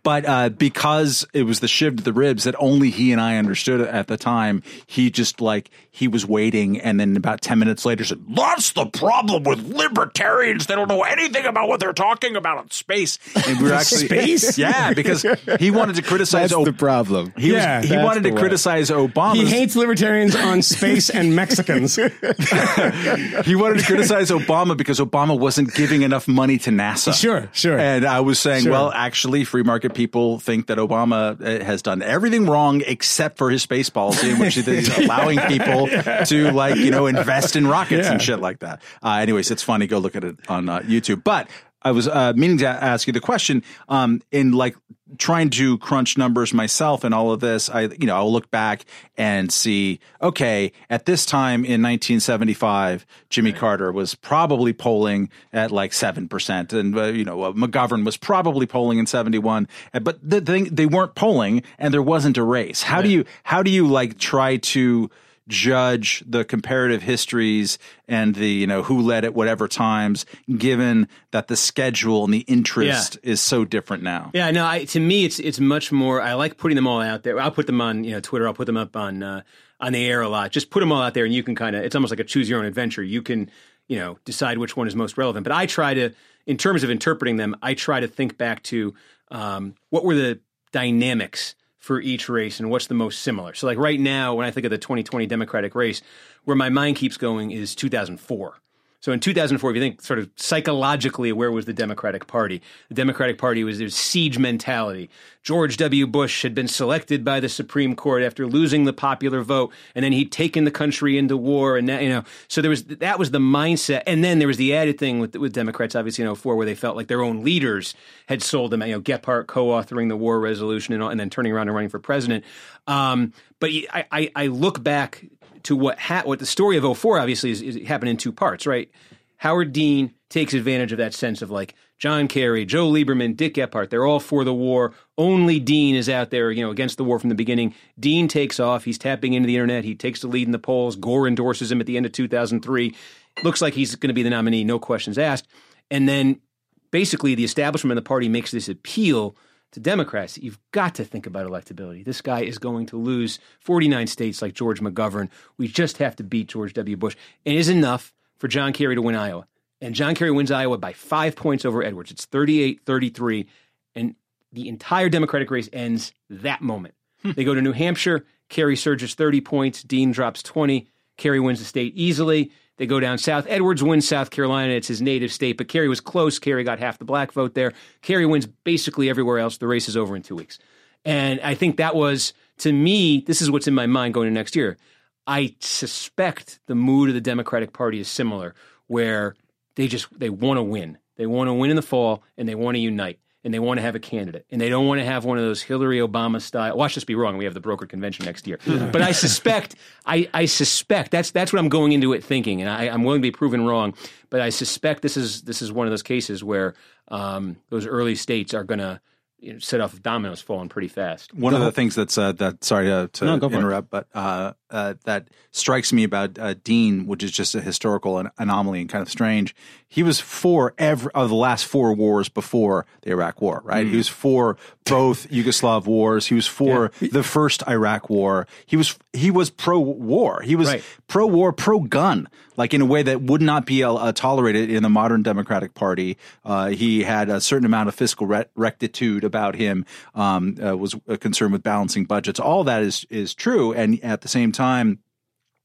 But uh, because it was the shiv to the ribs that only he and I understood at the time, he just like he was waiting, and then about ten minutes later said, "That's the problem with libertarians; they don't know anything about what they're talking about in space." And we were actually Space? yeah, because he wanted to criticize. That's O- the problem. he was, Yeah, he wanted to way. criticize Obama. He hates libertarians on space and Mexicans. he wanted to criticize Obama because Obama wasn't giving enough money to NASA. Sure, sure. And I was saying, Sure. well, actually, free market people think that Obama uh, has done everything wrong except for his space policy, in which he's allowing people to, like, you know, invest in rockets and shit like that. Uh, anyways, it's funny. Go look at it on uh, YouTube. But I was uh, meaning to ask you the question um, in like trying to crunch numbers myself and all of this. I, you know, I'll look back and see, okay, at this time in 1975, Jimmy Carter was probably polling at like 7%. And, uh, you know, uh, McGovern was probably polling in 71. Uh, But the thing, they weren't polling and there wasn't a race. How do you, how do you like try to, judge the comparative histories and the you know who led at whatever times given that the schedule and the interest is so different now Yeah, no. I, to me, it's it's much more. I like putting them all out there. I'll put them on you know Twitter. I'll put them up on uh, on the air a lot. Just put them all out there, and you can kind of. It's almost like a choose your own adventure. You can you know decide which one is most relevant. But I try to, in terms of interpreting them, I try to think back to um, what were the dynamics for each race and what's the most similar. So like right now, when I think of the 2020 Democratic race, where my mind keeps going is 2004. So in 2004, if you think sort of psychologically, where was the Democratic Party? The Democratic Party was there's siege mentality. George W. Bush had been selected by the Supreme Court after losing the popular vote, and then he'd taken the country into war, and that, you know, so there was that was the mindset. And then there was the added thing with with Democrats, obviously in 04, where they felt like their own leaders had sold them. You know, Gephardt co-authoring the war resolution and, all, and then turning around and running for president. Um, but I, I, I look back to what ha- what the story of 04 obviously is, is happened in two parts, right? Howard Dean takes advantage of that sense of like John Kerry, Joe Lieberman, Dick Gephardt. They're all for the war. Only Dean is out there, you know, against the war from the beginning. Dean takes off. He's tapping into the internet. He takes the lead in the polls. Gore endorses him at the end of 2003. Looks like he's going to be the nominee, no questions asked. And then basically the establishment of the party makes this appeal to Democrats. You've got to think about electability. This guy is going to lose 49 states like George McGovern. We just have to beat George W. Bush. And it is enough for John Kerry to win Iowa. And John Kerry wins Iowa by five points over Edwards. It's 38 33. And the entire Democratic race ends that moment. Hmm. They go to New Hampshire. Kerry surges 30 points. Dean drops 20. Kerry wins the state easily. They go down south. Edwards wins South Carolina. It's his native state, but Kerry was close. Kerry got half the black vote there. Kerry wins basically everywhere else. The race is over in two weeks. And I think that was, to me, this is what's in my mind going to next year. I suspect the mood of the Democratic Party is similar, where they just they want to win. They want to win in the fall, and they want to unite, and they want to have a candidate, and they don't want to have one of those Hillary Obama style. Watch this be wrong. We have the broker convention next year, but I suspect, I, I suspect that's that's what I'm going into it thinking, and I, I'm willing to be proven wrong. But I suspect this is this is one of those cases where um, those early states are going to you know, set off dominoes falling pretty fast. One of the things that's uh, that sorry to, to No, go for it. interrupt, but uh, uh, that strikes me about uh, Dean, which is just a historical an- anomaly and kind of strange. He was for every of the last four wars before the Iraq War, right? Mm. He was for both Yugoslav wars. He was for the first Iraq War. He was he was pro war. He was Right. pro war, pro gun, like in a way that would not be uh, tolerated in the modern Democratic Party. Uh, he had a certain amount of fiscal re- rectitude about him. Um, uh, was uh, concerned with balancing budgets. All that is is true, and at the same time. Time,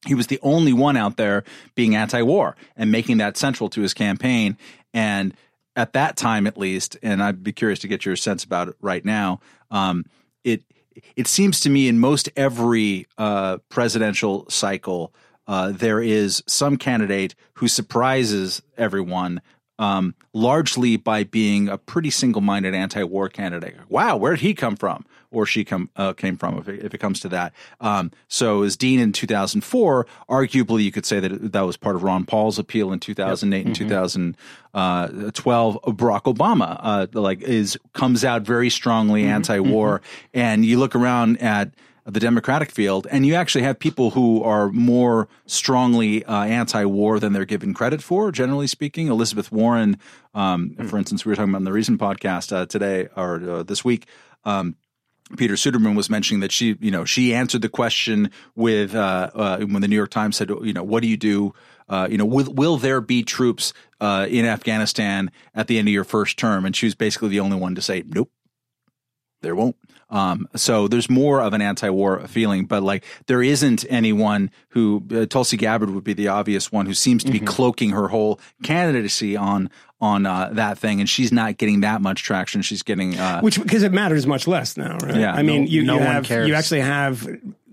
he was the only one out there being anti-war and making that central to his campaign. And at that time, at least, and I'd be curious to get your sense about it right now. Um, it it seems to me in most every uh, presidential cycle, uh, there is some candidate who surprises everyone. Um, largely by being a pretty single-minded anti-war candidate. Wow, where did he come from, or she come uh, came from? If it, if it comes to that, um, so as Dean in 2004, arguably you could say that that was part of Ron Paul's appeal in 2008 and 2012. Barack Obama, uh, like, is comes out very strongly anti-war, and you look around at the Democratic field, and you actually have people who are more strongly uh, anti-war than they're given credit for. Generally speaking, Elizabeth Warren, um, for instance, we were talking about in the recent podcast uh, today or uh, this week. Um, Peter Suderman was mentioning that she, you know, she answered the question with uh, uh, when the New York Times said, you know, what do you do? Uh, you know, will, will there be troops uh, in Afghanistan at the end of your first term? And she was basically the only one to say, nope, there won't. Um, so there's more of an anti-war feeling, but like there isn't anyone who uh, Tulsi Gabbard would be the obvious one who seems to be cloaking her whole candidacy on on uh, that thing, and she's not getting that much traction. She's getting uh, which because it matters much less now, right? Yeah, I mean, no- you, no you one have cares. you actually have.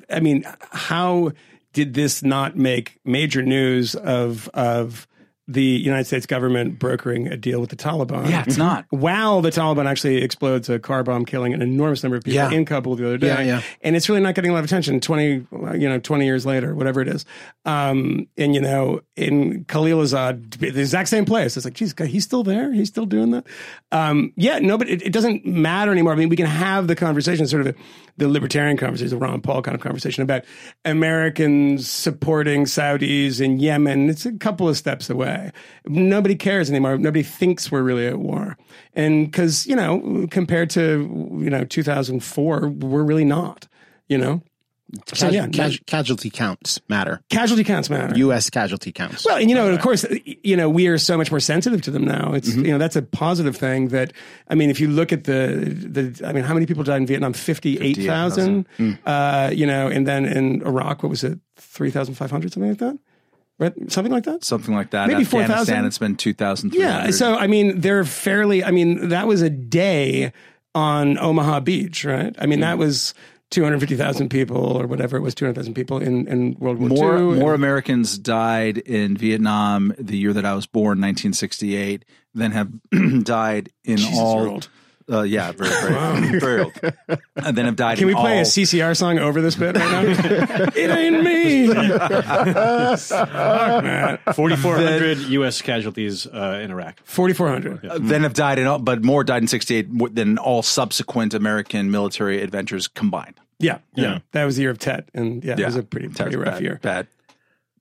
I mean, how did this not make major news of of the United States government brokering a deal with the Taliban? yeah, it's not. Wow, the Taliban actually explodes a car bomb, killing an enormous number of people Yeah. in Kabul the other day. Yeah, yeah. And it's really not getting a lot of attention. Twenty, you know, twenty years later, whatever it is. Um, and you know, in Khalilzad, the exact same place. It's like, geez, he's still there. He's still doing that. Um, yeah, no, but it, it doesn't matter anymore. I mean, we can have the conversation, sort of the libertarian conversation, the Ron Paul kind of conversation about Americans supporting Saudis in Yemen. It's a couple of steps away. Nobody cares anymore. Nobody thinks we're really at war. And because, you know, compared to, you know, 2004, we're really not, you know? So, yeah, casu- casualty counts matter. casualty counts matter. U.S. casualty counts. Well, and you know, of course, you know, we are so much more sensitive to them now. It's Mm-hmm. you know that's a positive thing. That I mean, if you look at the the, I mean, how many people died in Vietnam? Fifty eight thousand. Hmm. Uh, you know, and then in Iraq, what was it? Three thousand five hundred, something like that. Right, something like that. Something like that. Maybe Afghanistan, 4,000? it's been two thousand. Yeah. So I mean, they're fairly. I mean, that was a day on Omaha Beach, right? I mean, that was. 250,000 people or whatever it was 200,000 people in, in World War more II. more Americans died in Vietnam the year that I was born, 1968, than have died in all. you're old. Uh, yeah, very, very, very old. And then have died. Can in we play all, a CCR song over this bit right now? it ain't me. 4,400 U.S. casualties uh, in Iraq. 4,400. uh, Then have died in all, but more died in 68 than all subsequent American military adventures combined. Yeah, yeah. That was the year of Tet. And yeah, it was a pretty, pretty rough bad, year. Bad.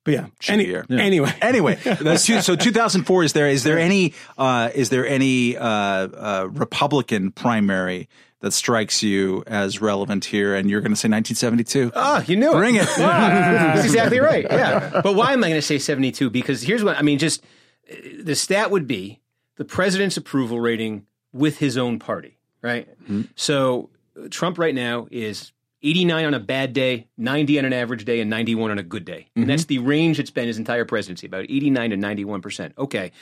But yeah. shitty Any, year. Anyway. Anyway, that's two, so 2004 is there is there any uh, is there any uh, uh, Republican primary that strikes you as relevant here? And you're going to say 1972. Ah, you knew it. Bring it. it. That's exactly right. Yeah. But why am I going to say 72? Because here's what I mean just uh, the stat would be the president's approval rating with his own party, right? So uh, Trump right now is 89 on a bad day, 90 on an average day, and 91 on a good day. And that's the range it's been his entire presidency, about 89 to 91%. Okay.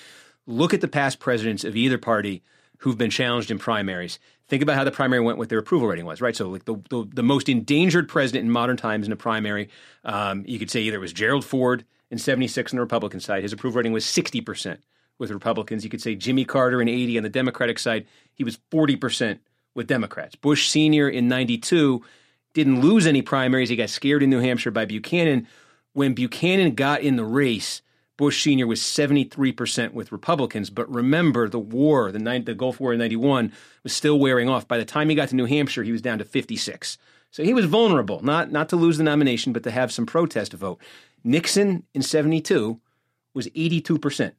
Look at the past presidents of either party who've been challenged in primaries. Think about how the primary went, what their approval rating was, right? So, like the, the, the most endangered president in modern times in a primary, um, you could say either it was Gerald Ford in 76 on the Republican side. His approval rating was 60% with Republicans. You could say Jimmy Carter in 80 on the Democratic side. He was 40% with Democrats. Bush Sr. in 92 didn't lose any primaries. He got scared in New Hampshire by Buchanan. When Buchanan got in the race, Bush Sr. was 73% with Republicans. But remember, the war, the, the Gulf War in 91, was still wearing off. By the time he got to New Hampshire, he was down to 56. So he was vulnerable, not, not to lose the nomination, but to have some protest vote. Nixon in 72 was 82%.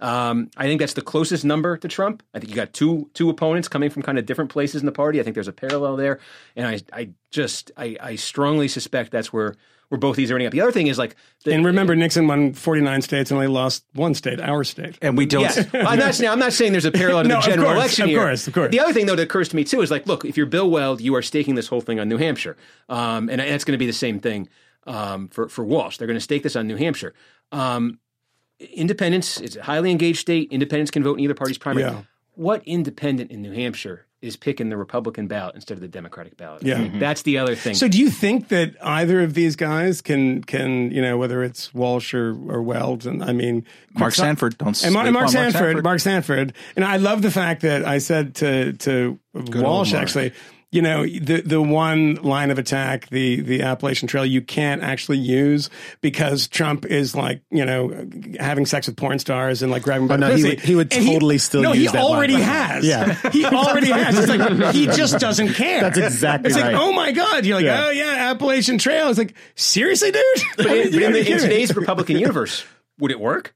Um, I think that's the closest number to Trump. I think you got two two opponents coming from kind of different places in the party. I think there's a parallel there, and I I just I, I strongly suspect that's where where both these are ending up. The other thing is like, the, And remember, Nixon won 49 states and only lost one state, our state. And we don't. Yes. I'm not saying I'm not saying there's a parallel to No, the general course, election of here. course, of course. The other thing though that occurs to me too is like, look, if you're Bill Weld, you are staking this whole thing on New Hampshire, um, and that's going to be the same thing um, for for Walsh. They're going to stake this on New Hampshire. Um, independents, it's a highly engaged state. Independents can vote in either party's primary. Yeah. What independent in New Hampshire is picking the Republican ballot instead of the Democratic ballot? Yeah. I mean, that's the other thing. So, do you think that either of these guys can can you know whether it's Walsh or, or Weld? And I mean, Mark so- Sanford. Don't and Mark, sleep Mark on Sanford, Mark Sanford, and I love the fact that I said to to Walsh old Mark. actually, you know, the the one line of attack, the the Appalachian Trail, you can't actually use because Trump is like, you know, having sex with porn stars and like grabbing by Oh, no, he would- he would And totally still no, use he that line. already has. Yeah. he already has. It's like he just doesn't care. That's exactly right. It's right. like, oh my god, you're like, Yeah. oh yeah, Appalachian Trail. It's like, seriously, dude. But, in, but in, the, in today's Republican universe, would it work?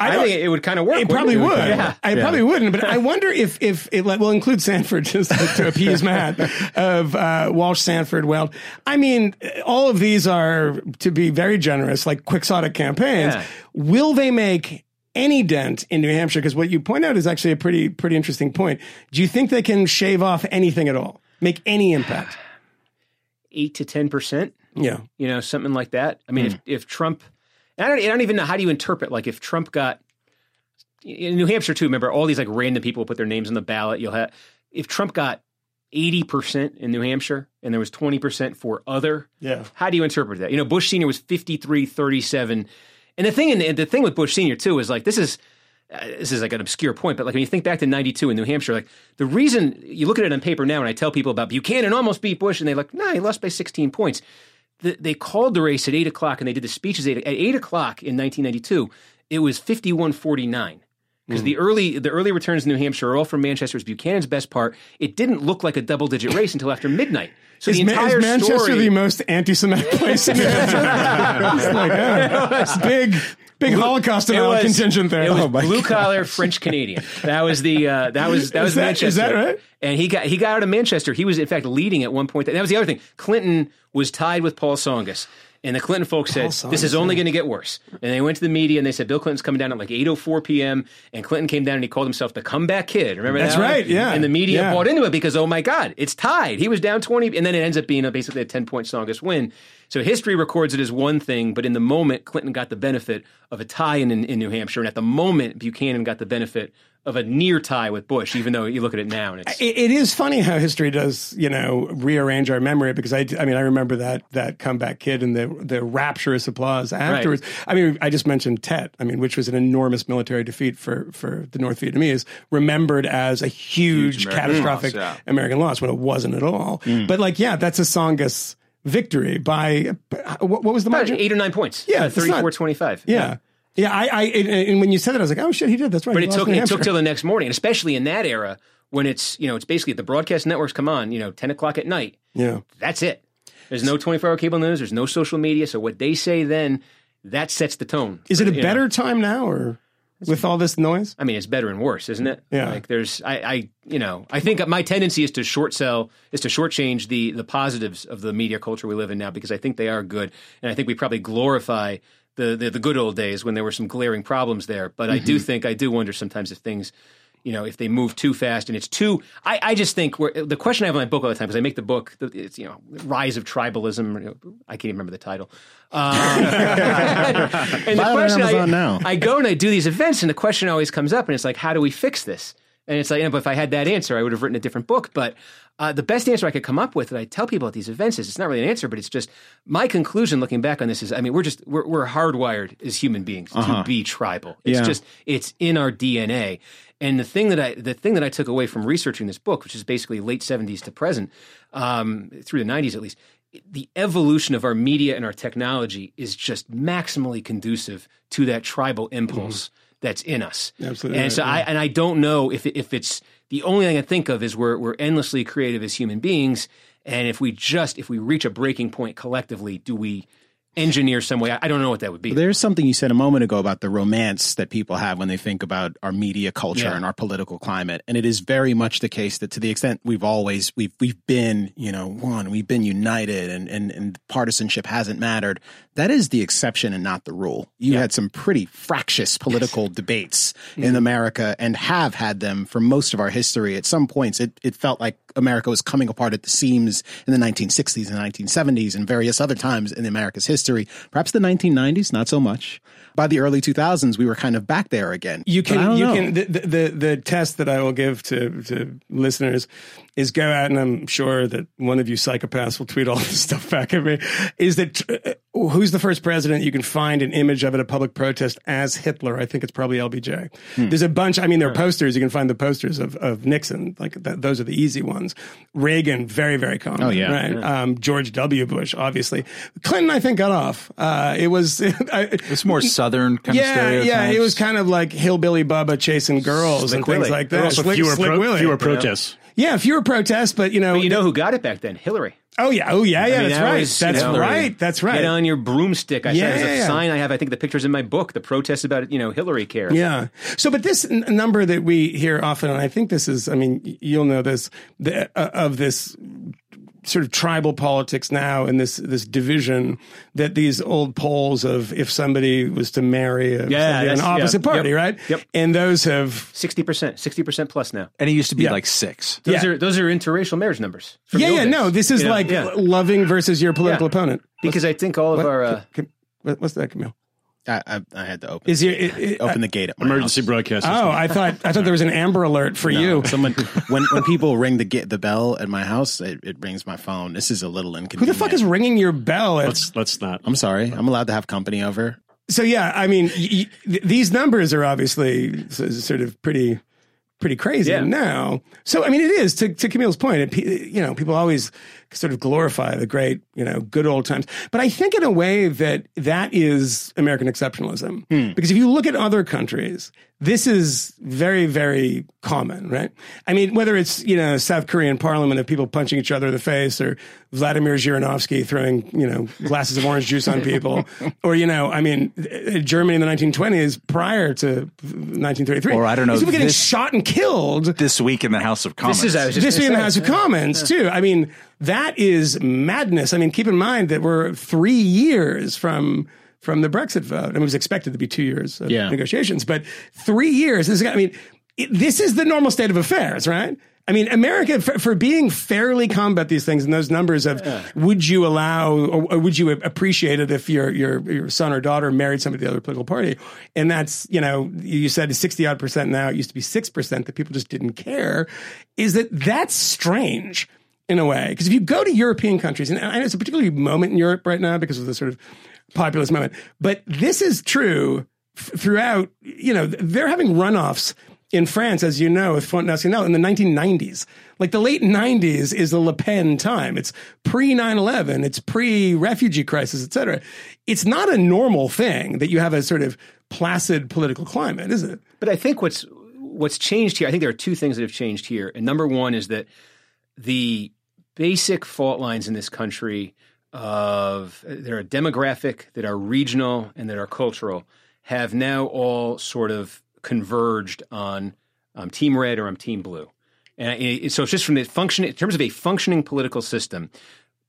I, don't- think it would kind of work. It wouldn't probably would. Yeah. I probably wouldn't, but I wonder if if it will include Sanford just to, to appease Matt of uh, Walsh, Sanford, Weld. I mean, all of these are to be very generous, like quixotic campaigns. Yeah. Will they make any dent in New Hampshire? Because what you point out is actually a pretty pretty interesting point. Do you think they can shave off anything at all? Make any impact? Eight to ten percent. Yeah. you know, something like that. I mean, if, if Trump, and I don't, I don't even know how do you interpret like if Trump got in New Hampshire too. Remember, all these like random people put their names on the ballot. You'll have if Trump got eighty percent in New Hampshire and there was twenty percent for other. Yeah. How do you interpret that? You know, Bush Senior was 53-37. and the thing, and the thing with Bush Senior too is like this is. Uh, this is like an obscure point, but like when you think back to '92 in New Hampshire, like the reason you look at it on paper now, and I tell people about Buchanan almost beat Bush, and they're like, "No, he lost by 16 points." The, they called the race at eight o'clock and they did the speeches at, at eight o'clock in 1992. It was 51-49 because the hmm. early the early returns in New Hampshire are all from Manchester's Buchanan's best part. It didn't look like a double digit race until after midnight. So Is, the Ma- is Manchester story, the most anti-Semitic place in Hampshire? It's like, yeah, big, big Holocaust it denial was, contingent there. It was Oh, blue collar French Canadian. That was the uh, that was that Is was that- Manchester. is that right? And he got he got out of Manchester. He was in fact leading at one point. That was the other thing. Clinton was tied with Paul Tsongas. And the Clinton folks said, "This is only going to get worse." And they went to the media and they said, "Bill Clinton's coming down at like 8:04 p.m." And Clinton came down and he called himself the comeback kid. Remember That's that? one? right, yeah, And the media yeah. bought into it because, oh my God, it's tied. He was down 20, and then it ends up being a, basically a 10 point Tsongas win. So history records it as one thing, but in the moment, Clinton got the benefit of a tie in, in New Hampshire, and at the moment, Buchanan got the benefit of a near tie with Bush. Even though you look at it now, and it's It, it is funny how history does, you know, rearrange our memory because I, I mean, I remember that that comeback kid and the the rapturous applause afterwards. I mean, I just mentioned Tet, I mean, which was an enormous military defeat for for the North Vietnamese, remembered as a huge, Huge American catastrophic loss, yeah. American loss when it wasn't at all. Mm. But like, yeah, that's a Tsongas victory by what, what was the margin? eight or nine points. Yeah, Uh, 34 25. Yeah. Yeah, I, I, and when you said that, I was like, "Oh shit, he did." That's right. But He it took it took till the next morning, and especially in that era when it's you know it's basically the broadcast networks come on you know ten o'clock at night. yeah. That's it. There's no 24 hour cable news. There's no social media. So what they say then that sets the tone. Is it a You know? better time now, or with all this noise? I mean, it's better and worse, isn't it? Yeah. Like there's, I, I, you know, I think my tendency is to short sell, is to shortchange the the positives of the media culture we live in now because I think they are good, and I think we probably glorify the the, the good old days when there were some glaring problems there. But I Mm-hmm. do think I do wonder sometimes if things. You know, if they move too fast and it's too, I, I just think we're, the question I have in my book all the time because I make the book, it's you know, rise of tribalism. or, I can't even remember the title. Um, and the Buy question I, Amazon now. I go and I do these events, and the question always comes up, and it's like, how do we fix this? And it's like, you know, but if I had that answer, I would have written a different book. But uh, the best answer I could come up with that I tell people at these events is it's not really an answer, but it's just my conclusion looking back on this is, I mean, we're just we're, we're hardwired as human beings to be tribal. It's Yeah. just it's in our DNA. And the thing that I the thing that I took away from researching this book, which is basically late seventies to present, um, through the nineties at least, the evolution of our media and our technology is just maximally conducive to that tribal impulse that's in us. Absolutely And so right, I and I don't know if if it's the only thing I think of is we're we're endlessly creative as human beings, and if we just if we reach a breaking point collectively, do we engineer some way? I don't know what that would be. There's something you said a moment ago about the romance that people have when they think about our media culture Yeah. and our political climate, and it is very much the case that to the extent we've always we've we've been you know one, we've been united, and and and partisanship hasn't mattered. That is the exception and not the rule. You had some pretty fractious political debates mm-hmm. in America, and have had them for most of our history. At some points, it it felt like America was coming apart at the seams in the 1960s and 1970s, and various other times in America's history. Perhaps the 1990s, not so much. By the early 2000s, we were kind of back there again. You can you know. can the, the the the test that I will give to to listeners is go out and I'm sure that one of you psychopaths will tweet all this stuff back at me is that uh, who's the first president you can find an image of at a public protest as Hitler? I think it's probably LBJ. Hmm. There's a bunch. I mean, there are posters. You can find the posters of, of Nixon. Like that, those are the easy ones. Reagan, very very common. Oh, yeah. right. Um, George W. Bush, obviously. Clinton, I think, got off. Uh, it was. I, It's more southern kind of yeah, stereotypes. yeah. It was kind of like hillbilly Bubba chasing girls and things Willie. like that. were also Slick- fewer, Slick pro- fewer protests. Yeah, fewer protests, but you know, But you know who got it back then? Hillary. oh yeah, oh yeah, yeah. I mean, that's that right. was, you that's know, right. That's right. Get on your broomstick. I Yeah, said, yeah, a yeah. sign I have, I think the pictures in my book, the protests about, you know, Hillary care. Yeah. So, but this n- number that we hear often, and I think this is, I mean, you'll know this, the, uh, of this sort of tribal politics now and this this division that these old polls of if somebody was to marry a, Yeah, an that's- yeah. opposite party, Yep. right? Yep. And those have 60%, 60% plus now. and it used to be Yeah. like six. Those Yeah. are those are interracial marriage numbers. yeah, yeah. days. No, this is You know? like Yeah. loving versus your political Yeah. opponent. because I think all of What- our uh, Can- what- what's that, Camille? I, I, I had to open. Is your it, it- open uh, the gate at my Emergency house. broadcast. Oh, I thought I thought there was an Amber Alert for you. Someone when when people ring the get the bell at my house, it, it rings my phone. This is a little inconvenient. Who the fuck is ringing your bell? At, let's let's not. I'm sorry. I'm allowed to have company over. so yeah, I mean, y- y- these numbers are obviously sort of pretty, pretty crazy Yeah. now. So I mean, it is to to Camille's point. It, you know, people always sort of glorify the great, you know, good old times. But I think in a way that that is American exceptionalism because if you look at other countries. This is very, very common, right? I mean, whether it's, you know, South Korean parliament of people punching each other in the face or Vladimir Zhirinovsky throwing, you know, glasses of orange juice on people, or, you know, I mean, uh, Germany in the 1920s prior to 1933. Or I don't know, These people getting this- shot and killed This week in the House of Commons. this is I was just this gonna in the. House of Commons too. I mean, that is madness. I mean, keep in mind that we're three years from from the Brexit vote. and it was expected to be two years of Yeah. negotiations, but three years. This is, I mean, it, this is the normal state of affairs, right? I mean, America, for, for being fairly calm about these things and those numbers of would you allow or, or would you appreciate it if your, your, your son or daughter married somebody of the other political party? And that's, you know, you said 60 odd percent now. It used to be 6% that people just didn't care. Is that that's strange in a way? Because if you go to European countries, and I know it's a particular moment in Europe right now because of the sort of populist moment, but this is true f- throughout, you know, they're having runoffs in France, as you know, with Front National in the 1990s. Like the late 90s is the Le Pen time. It's pre 9 11, it's pre refugee crisis, et cetera. It's not a normal thing that you have a sort of placid political climate, is it? But I think what's what's changed here, I think there are two things that have changed here. And number one is that the basic fault lines in this country of that are demographic, that are regional, and that are cultural have now all sort of converged on um, Team Red or I'm Team Blue. And I, so it's just from the function in terms of a functioning political system.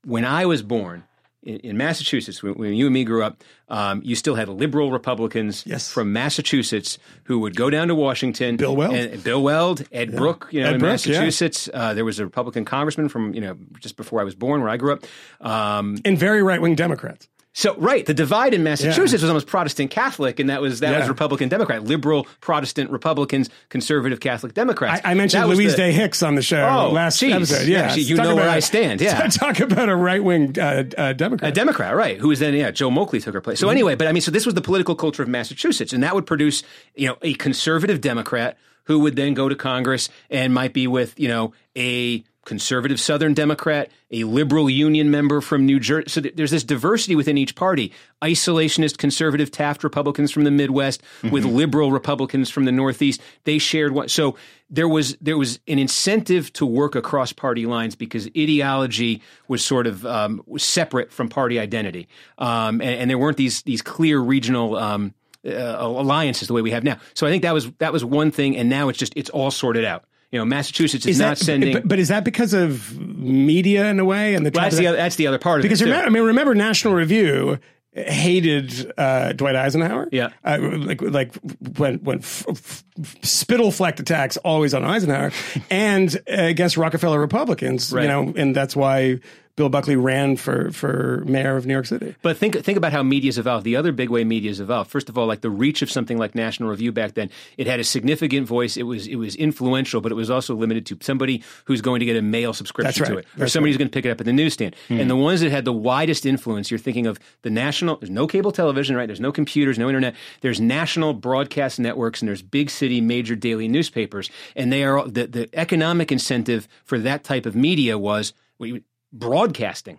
When I was born in, in Massachusetts, when, when you and me grew up, um, you still had liberal Republicans Yes. from Massachusetts who would go down to Washington. Bill Weld. and Bill Weld, Ed Brooke, you know, Ed in Brooke, yeah. Massachusetts. Uh, there was a Republican congressman from you know just before I was born, where I grew up. Um, And very right wing Democrats. So right, the divide in Massachusetts was almost Protestant Catholic, and that was that was Republican Democrat, liberal Protestant Republicans, conservative Catholic Democrats. I, I mentioned That Louise the- Day Hicks on the show Oh, last geez. episode. Yeah, Yeah, she- you Talk know where about- I stand, yeah. talk about a right wing uh, uh, Democrat. A Democrat, right? Who was then, yeah, Joe Moakley took her place. So Mm-hmm. anyway, but I mean, so this was the political culture of Massachusetts, and that would produce, you know, a conservative Democrat who would then go to Congress and might be with, you know, a conservative Southern Democrat, a liberal union member from New Jersey. So there's this diversity within each party. Isolationist conservative Taft Republicans from the Midwest with liberal Republicans from the Northeast. They shared what so there was there was an incentive to work across party lines because ideology was sort of um, was separate from party identity, um, and, and there weren't these these clear regional um, uh, alliances the way we have now. So I think that was that was one thing, and now it's just it's all sorted out. You know, Massachusetts is, not that, sending. but, but is that because of media in a way and the well, that's the other, that's the other part of because it. remember, I mean, remember National Review hated uh, Dwight Eisenhower. Yeah. uh, like like when when f- f- spittle flecked attacks always on Eisenhower and uh, against Rockefeller Republicans. Right. You know, and that's why Bill Buckley ran for for mayor of New York City. But think think about how media's evolved. The other big way media's evolved. First of all, like the reach of something like National Review back then, it had a significant voice. It was it was influential, but it was also limited to somebody who's going to get a mail subscription That's to right. it, or That's somebody who's going to pick it up at the newsstand. Hmm. And the ones that had the widest influence, you're thinking of the national. There's no cable television, right? There's no computers, no internet. There's national broadcast networks, and there's big city major daily newspapers, and they are the the economic incentive for that type of media was you- broadcasting.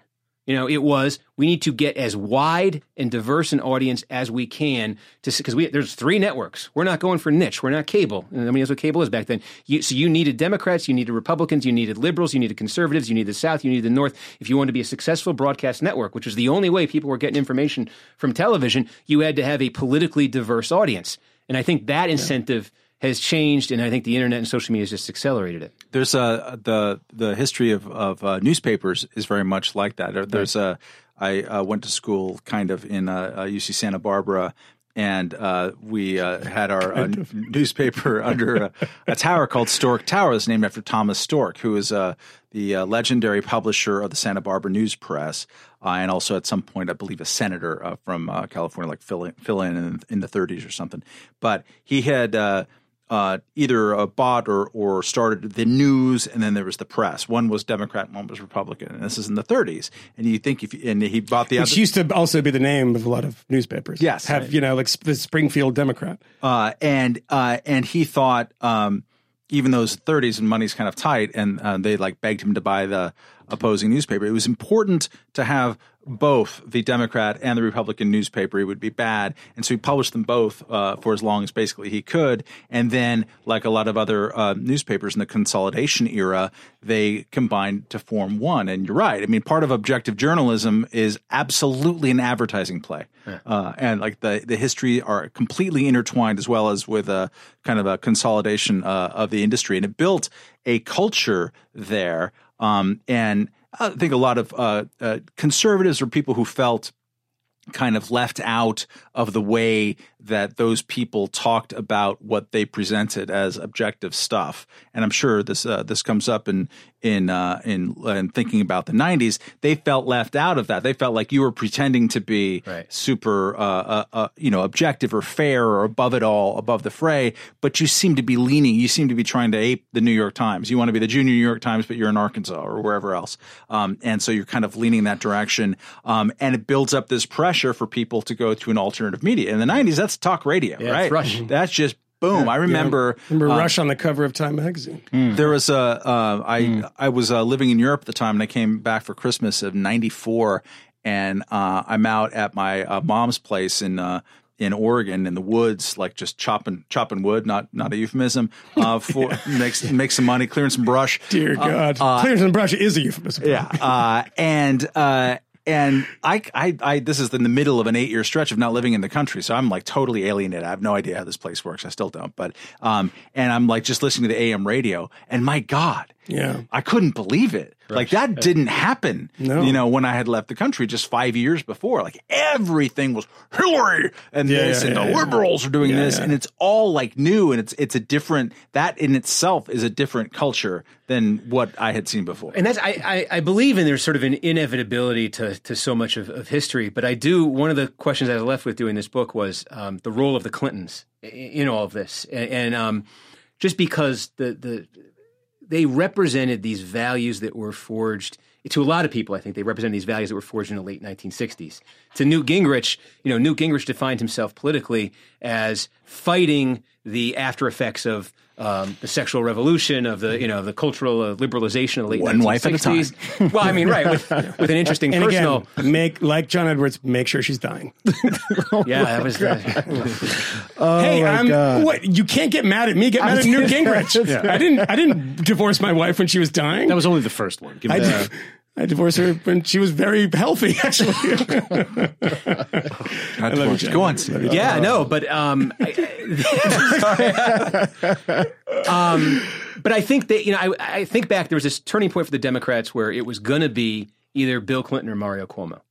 You know, it was we need to get as wide and diverse an audience as we can to because we there's three networks. We're not going for niche. We're not cable. And I mean, that's what cable is back then. You, so you needed Democrats, you needed Republicans, you needed liberals, you needed conservatives, you needed the South, you needed the North. If you wanted to be a successful broadcast network, which was the only way people were getting information from television, you had to have a politically diverse audience. And I think that incentive has changed, and I think the internet and social media has just accelerated it. There's a the the history of of uh, newspapers is very much like that. There- There's a I uh, went to school kind of in uh, uh, UC Santa Barbara. And uh, we uh, had our uh, newspaper under a, a tower called Storke Tower. It's named after Thomas Storke, who is uh, the uh, legendary publisher of the Santa Barbara News Press, uh, and also at some point, I believe, a senator uh, from uh, California, like fill in, fill in, in in the 30s or something. But he had uh, either uh, bought or or started the news, and then there was the press. One was Democrat, one was Republican, and this is in the 30s. And you think if and he bought the Which other, used to also be the name of a lot of newspapers. Yes. have you know like the Springfield Democrat. uh, and uh, and he thought um, even those 30s and money's kind of tight, and uh, they like begged him to buy the opposing newspaper. It was important to have both the Democrat and the Republican newspaper. It would be bad, and so he published them both uh, for as long as basically he could. And then, like a lot of other uh, newspapers in the consolidation era, they combined to form one. And you're right. I mean, part of objective journalism is absolutely an advertising play, uh, and like the the history are completely intertwined as well as with a kind of a consolidation uh, of the industry, and it built a culture there. Um, and I think a lot of uh, uh, conservatives or people who felt kind of left out of the way that those people talked about what they presented as objective stuff. And I'm sure this uh, this comes up in in uh, in in thinking about the 90s. They felt left out of that. They felt like you were pretending to be Right. super uh, uh, uh, you know objective or fair or above it all, above the fray. But you seem to be leaning. You seem to be trying to ape the New York Times. You want to be the junior New York Times, but you're in Arkansas or wherever else. Um, and so you're kind of leaning that direction. Um, and it builds up this pressure for people to go to an alternative media. In the 90s, that's talk radio, Yeah, right? it's Rush. That's just boom. I remember. Remember uh, Rush on the cover of Time magazine. there was a uh, I I was uh, living in Europe at the time, and I came back for Christmas of '94, and uh, I'm out at my uh, mom's place in. Uh, in Oregon, in the woods, like just chopping chopping wood, not not a euphemism. Uh, for makes make some money, clearing some brush. Dear God, Clears and Brush is a euphemism. Yeah, uh, and uh, and I, I, I, this is in the middle of an eight year stretch of not living in the country, so I'm like totally alienated. I have no idea how this place works. I still don't, but um, and I'm like just listening to the AM radio, and my God, Yeah. I couldn't believe it. Like that didn't happen. No. You know, when I had left the country just five years before, like everything was Hillary and Yeah, this, yeah, and yeah, the yeah. liberals are doing Yeah, this, yeah. and it's all like new, and it's it's a different. That in itself is a different culture than what I had seen before. And that's I, I, I believe in there's sort of an inevitability to to so much of, of history, but I do. One of the questions I was left with doing this book was um, the role of the Clintons i- in all of this, and, and um, just because the the they represented these values that were forged to a lot of people. I think they represented these values that were forged in the late 1960s. To Newt Gingrich, you know, Newt Gingrich defined himself politically as fighting the after effects of um, the sexual revolution, of the you know the cultural uh, liberalization of the late One wife at a 1960s. well, I mean, right with, with an interesting And personal. again, make like John Edwards, make sure she's dying. yeah, that was. Uh, hey, I'm, God. what? You can't get mad at me. Get mad at Newt Gingrich. I didn't. I didn't divorce my wife when she was dying. That was only the first one. Give I, it did, that. I divorced her when she was very healthy. Actually, Not love you, Go on, Steve. Yeah, no, but um, I- um, but I think that you know, I, I think back there was this turning point for the Democrats where it was going to be either Bill Clinton or Mario Cuomo,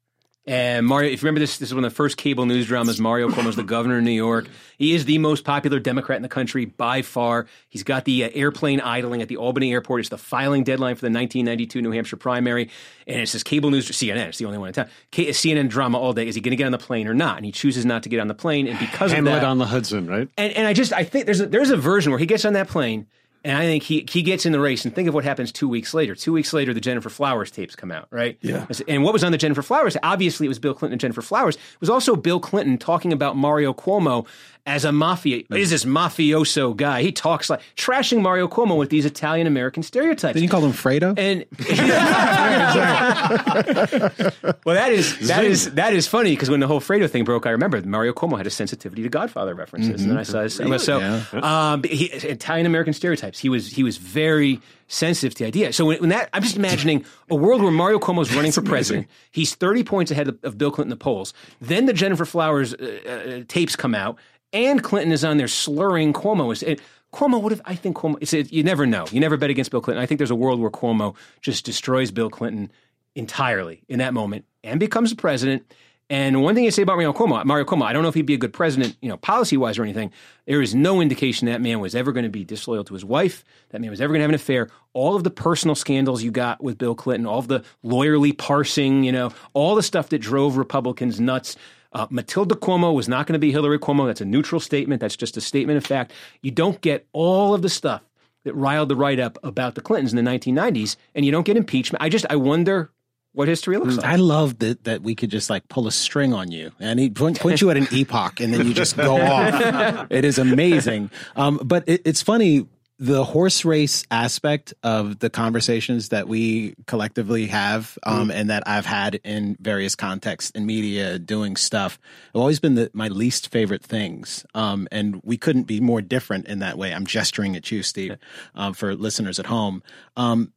And Mario, if you remember this, this is one of the first cable news dramas. Mario Cuomo's the governor of New York. He is the most popular Democrat in the country by far. He's got the uh, airplane idling at the Albany airport. It's the filing deadline for the 1992 New Hampshire primary. And it's this cable news, CNN, it's the only one in town. K- CNN drama all day. Is he going to get on the plane or not? And he chooses not to get on the plane. And because Hamlet of that, on the Hudson, right? and, and I just I think there's a, there's a version where he gets on that plane and I think he he gets in the race and think of what happens two weeks later. Two weeks later, the Gennifer Flowers tapes come out, right? Yeah. And what was on the Gennifer Flowers? Obviously, it was Bill Clinton and Gennifer Flowers. It was also Bill Clinton talking about Mario Cuomo as a mafia. Is this mafioso guy? He talks like trashing Mario Cuomo with these Italian American stereotypes. Didn't you call him Fredo? And well, that is that is that is funny because when the whole Fredo thing broke, I remember Mario Cuomo had a sensitivity to Godfather references, and then I saw his, so um, he, Italian American stereotypes. He was he was very sensitive to the idea. So when, when that, I'm just imagining a world where Mario Cuomo's running for president. He's 30 points ahead of, of Bill Clinton in the polls. Then the Gennifer Flowers uh, uh, tapes come out, and Clinton is on there slurring Cuomo. Is it, Cuomo would have, I think Cuomo, it's, it, you never know. You never bet against Bill Clinton. I think there's a world where Cuomo just destroys Bill Clinton entirely in that moment and becomes the president. And one thing I say about Mario Cuomo, Mario Cuomo, I don't know if he'd be a good president, you know, policy wise or anything. There is no indication that man was ever going to be disloyal to his wife. That man was ever going to have an affair. All of the personal scandals you got with Bill Clinton, all of the lawyerly parsing, you know, all the stuff that drove Republicans nuts. Uh, Matilda Cuomo was not going to be Hillary Cuomo. That's a neutral statement. That's just a statement of fact. You don't get all of the stuff that riled the right up about the Clintons in the 1990s, and you don't get impeachment. I just I wonder what history looks like. I love that that we could just like pull a string on you and he point, point you at an epoch and then you just go off. It is amazing. Um, but it, it's funny the horse race aspect of the conversations that we collectively have um, and that I've had in various contexts in media doing stuff have always been the, my least favorite things. Um, and we couldn't be more different in that way. I'm gesturing at you, Steve, um, for listeners at home. Um,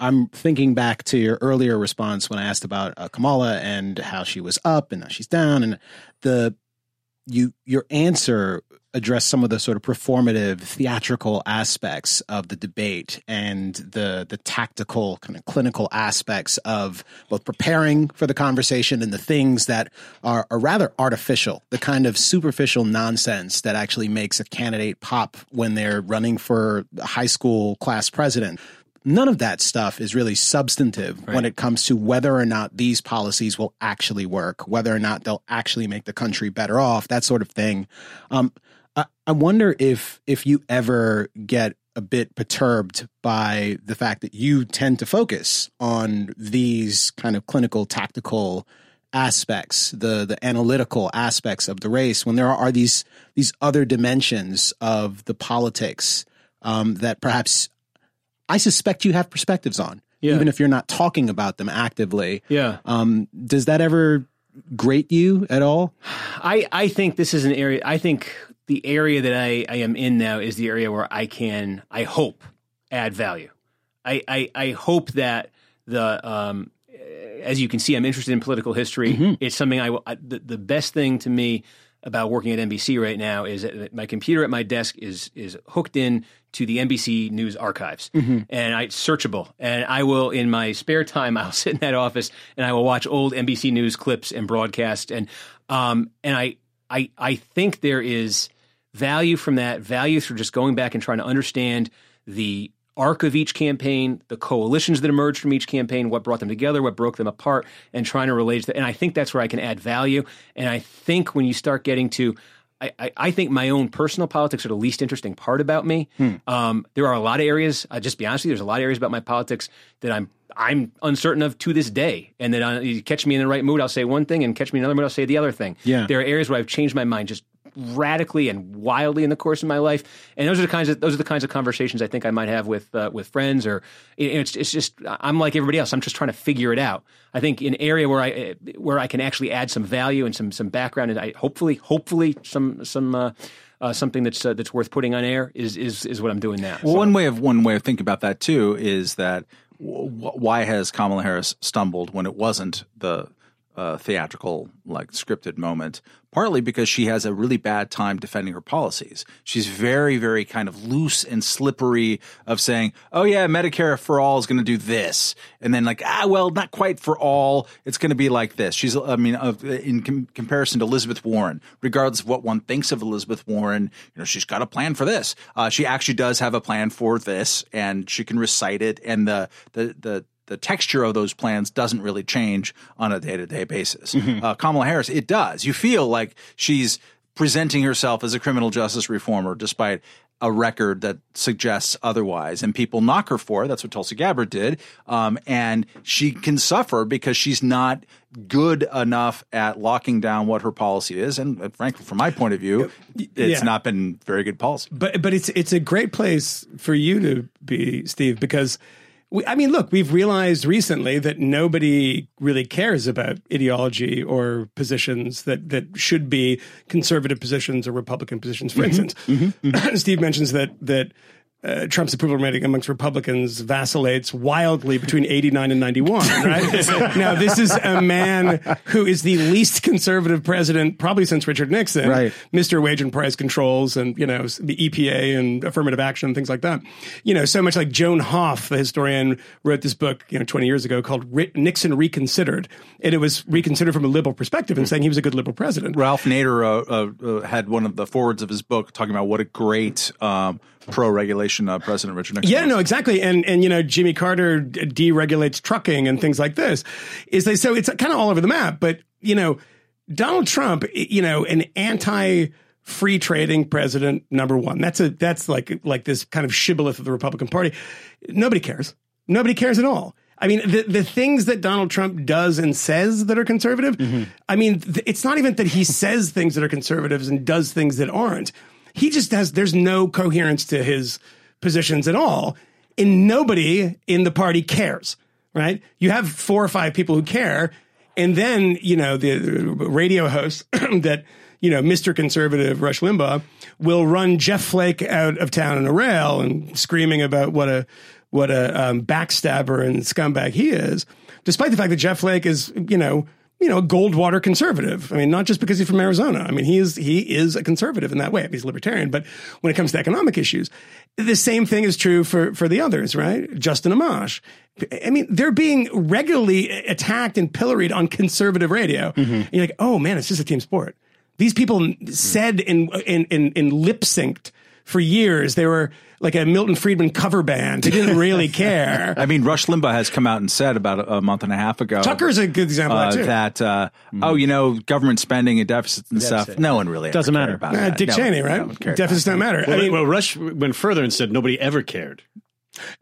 I'm thinking back to your earlier response when I asked about uh, Kamala and how she was up and now she's down, and the you your answer addressed some of the sort of performative theatrical aspects of the debate and the the tactical kind of clinical aspects of both preparing for the conversation and the things that are, are rather artificial the kind of superficial nonsense that actually makes a candidate pop when they're running for high school class president none of that stuff is really substantive when it comes to whether or not these policies will actually work, whether or not they'll actually make the country better off, that sort of thing. Um, I, wonder if if you ever get a bit perturbed by the fact that you tend to focus on these kind of clinical tactical aspects the the analytical aspects of the race when there are these these other dimensions of the politics um, that perhaps I suspect you have perspectives on, Yeah. even if you're not talking about them actively. Yeah. Um, does that ever grate you at all? I, I think this is an area. I think the area that I, I am in now is the area where I can, I hope, add value. I, I, I hope that the, um, as you can see, I'm interested in political history. It's something I, will- I the, the best thing to me about working at NBC right now is that my computer at my desk is is hooked in to the NBC News archives, and I, it's searchable. And I will, in my spare time, I'll sit in that office and I will watch old NBC News clips and broadcasts, and um, and I I I think there is value from that, value through just going back and trying to understand the arc of each campaign, the coalitions that emerged from each campaign, what brought them together, what broke them apart, and trying to relate to that. And I think that's where I can add value. And I think when you start getting to I, I, I think my own personal politics are the least interesting part about me. Um, there are a lot of areas. I'll just be honest with you. There's a lot of areas about my politics that I'm I'm uncertain of to this day. And that I, you catch me in the right mood, I'll say one thing, and catch me in another mood, I'll say the other thing. Yeah. There are areas where I've changed my mind just radically and wildly in the course of my life. And those are the kinds of those are the kinds of conversations I think I might have with uh, with friends or you know, it's it's just I'm like everybody else. I'm just trying to figure it out. I think an area where I where I can actually add some value and some some background and I hopefully hopefully some some uh, uh, something that's uh, that's worth putting on air is is is what I'm doing now. Well, So- one way of one way of thinking about that too is that w- why has Kamala Harris stumbled when it wasn't the uh, theatrical, like scripted moment. Partly because she has a really bad time defending her policies. She's very, very kind of loose and slippery of saying, "Oh yeah, Medicare for all is going to do this," and then like, "Ah, well, not quite for all. It's going to be like this." She's, I mean, of, in com- comparison to Elizabeth Warren, regardless of what one thinks of Elizabeth Warren, you know, she's got a plan for this. Uh, she actually does have a plan for this, and she can recite it, and the the the the texture of those plans doesn't really change on a day to day basis. Uh, Kamala Harris, it does. You feel like she's presenting herself as a criminal justice reformer despite a record that suggests otherwise. And people knock her for it. That's what Tulsi Gabbard did. Um, and she can suffer because she's not good enough at locking down what her policy is. And uh, frankly, from my point of view, it's Yeah. not been very good policy. but but it's it's a great place for you to be, Steve, because we, I mean, look, we've realized recently that nobody really cares about ideology or positions that that should be conservative positions or Republican positions. For mm-hmm. instance, mm-hmm. Mm-hmm. Steve mentions that that. Uh, Trump's approval rating amongst Republicans vacillates wildly between 89 and 91, right? now, this is a man who is the least conservative president probably since Richard Nixon. Right. Mr. Wage and Price Controls and, you know, the EPA and affirmative action, and things like that. You know, so much like Joan Hoff, the historian, wrote this book, you know, 20 years ago called Ri- Nixon Reconsidered. And it was reconsidered from a liberal perspective and saying he was a good liberal president. Ralph Nader uh, uh, uh, had one of the forwards of his book talking about what a great um, pro regulation uh, President Richard Nixon. Yeah, was. no, exactly. And and you know, Jimmy Carter deregulates trucking and things like this. Is they so it's kind of all over the map. But you know, Donald Trump, you know, an anti free trading president number one. That's a that's like like this kind of shibboleth of the Republican Party. Nobody cares. Nobody cares at all. I mean, the, the things that Donald Trump does and says that are conservative, I mean, th- it's not even that he says things that are conservatives and does things that aren't. He just has, there's no coherence to his positions at all. And nobody in the party cares, right? You have four or five people who care. And then, you know, the radio host that, you know, Mr. Conservative Rush Limbaugh will run Jeff Flake out of town in a rail and screaming about what a, what a um, backstabber and scumbag he is, despite the fact that Jeff Flake is, you know, you know, Goldwater conservative. I mean, not just because he's from Arizona. I mean, he is he is a conservative in that way. He's libertarian, but when it comes to economic issues, the same thing is true for for the others, right? Justin Amash. I mean, they're being regularly attacked and pilloried on conservative radio. And you're like, oh man, it's just a team sport. These people said in in in, in lip synced for years. They were like a Milton Friedman cover band. They didn't really care. I mean, Rush Limbaugh has come out and said about a, a month and a half ago. Tucker's a good example uh, of that too. that uh, oh, you know, government spending and deficits and stuff. No one really Doesn't ever cared matter. about Uh, that. Dick No Cheney, one- right? no Deficits don't matter. Well, I mean, well, Rush went further and said nobody ever cared.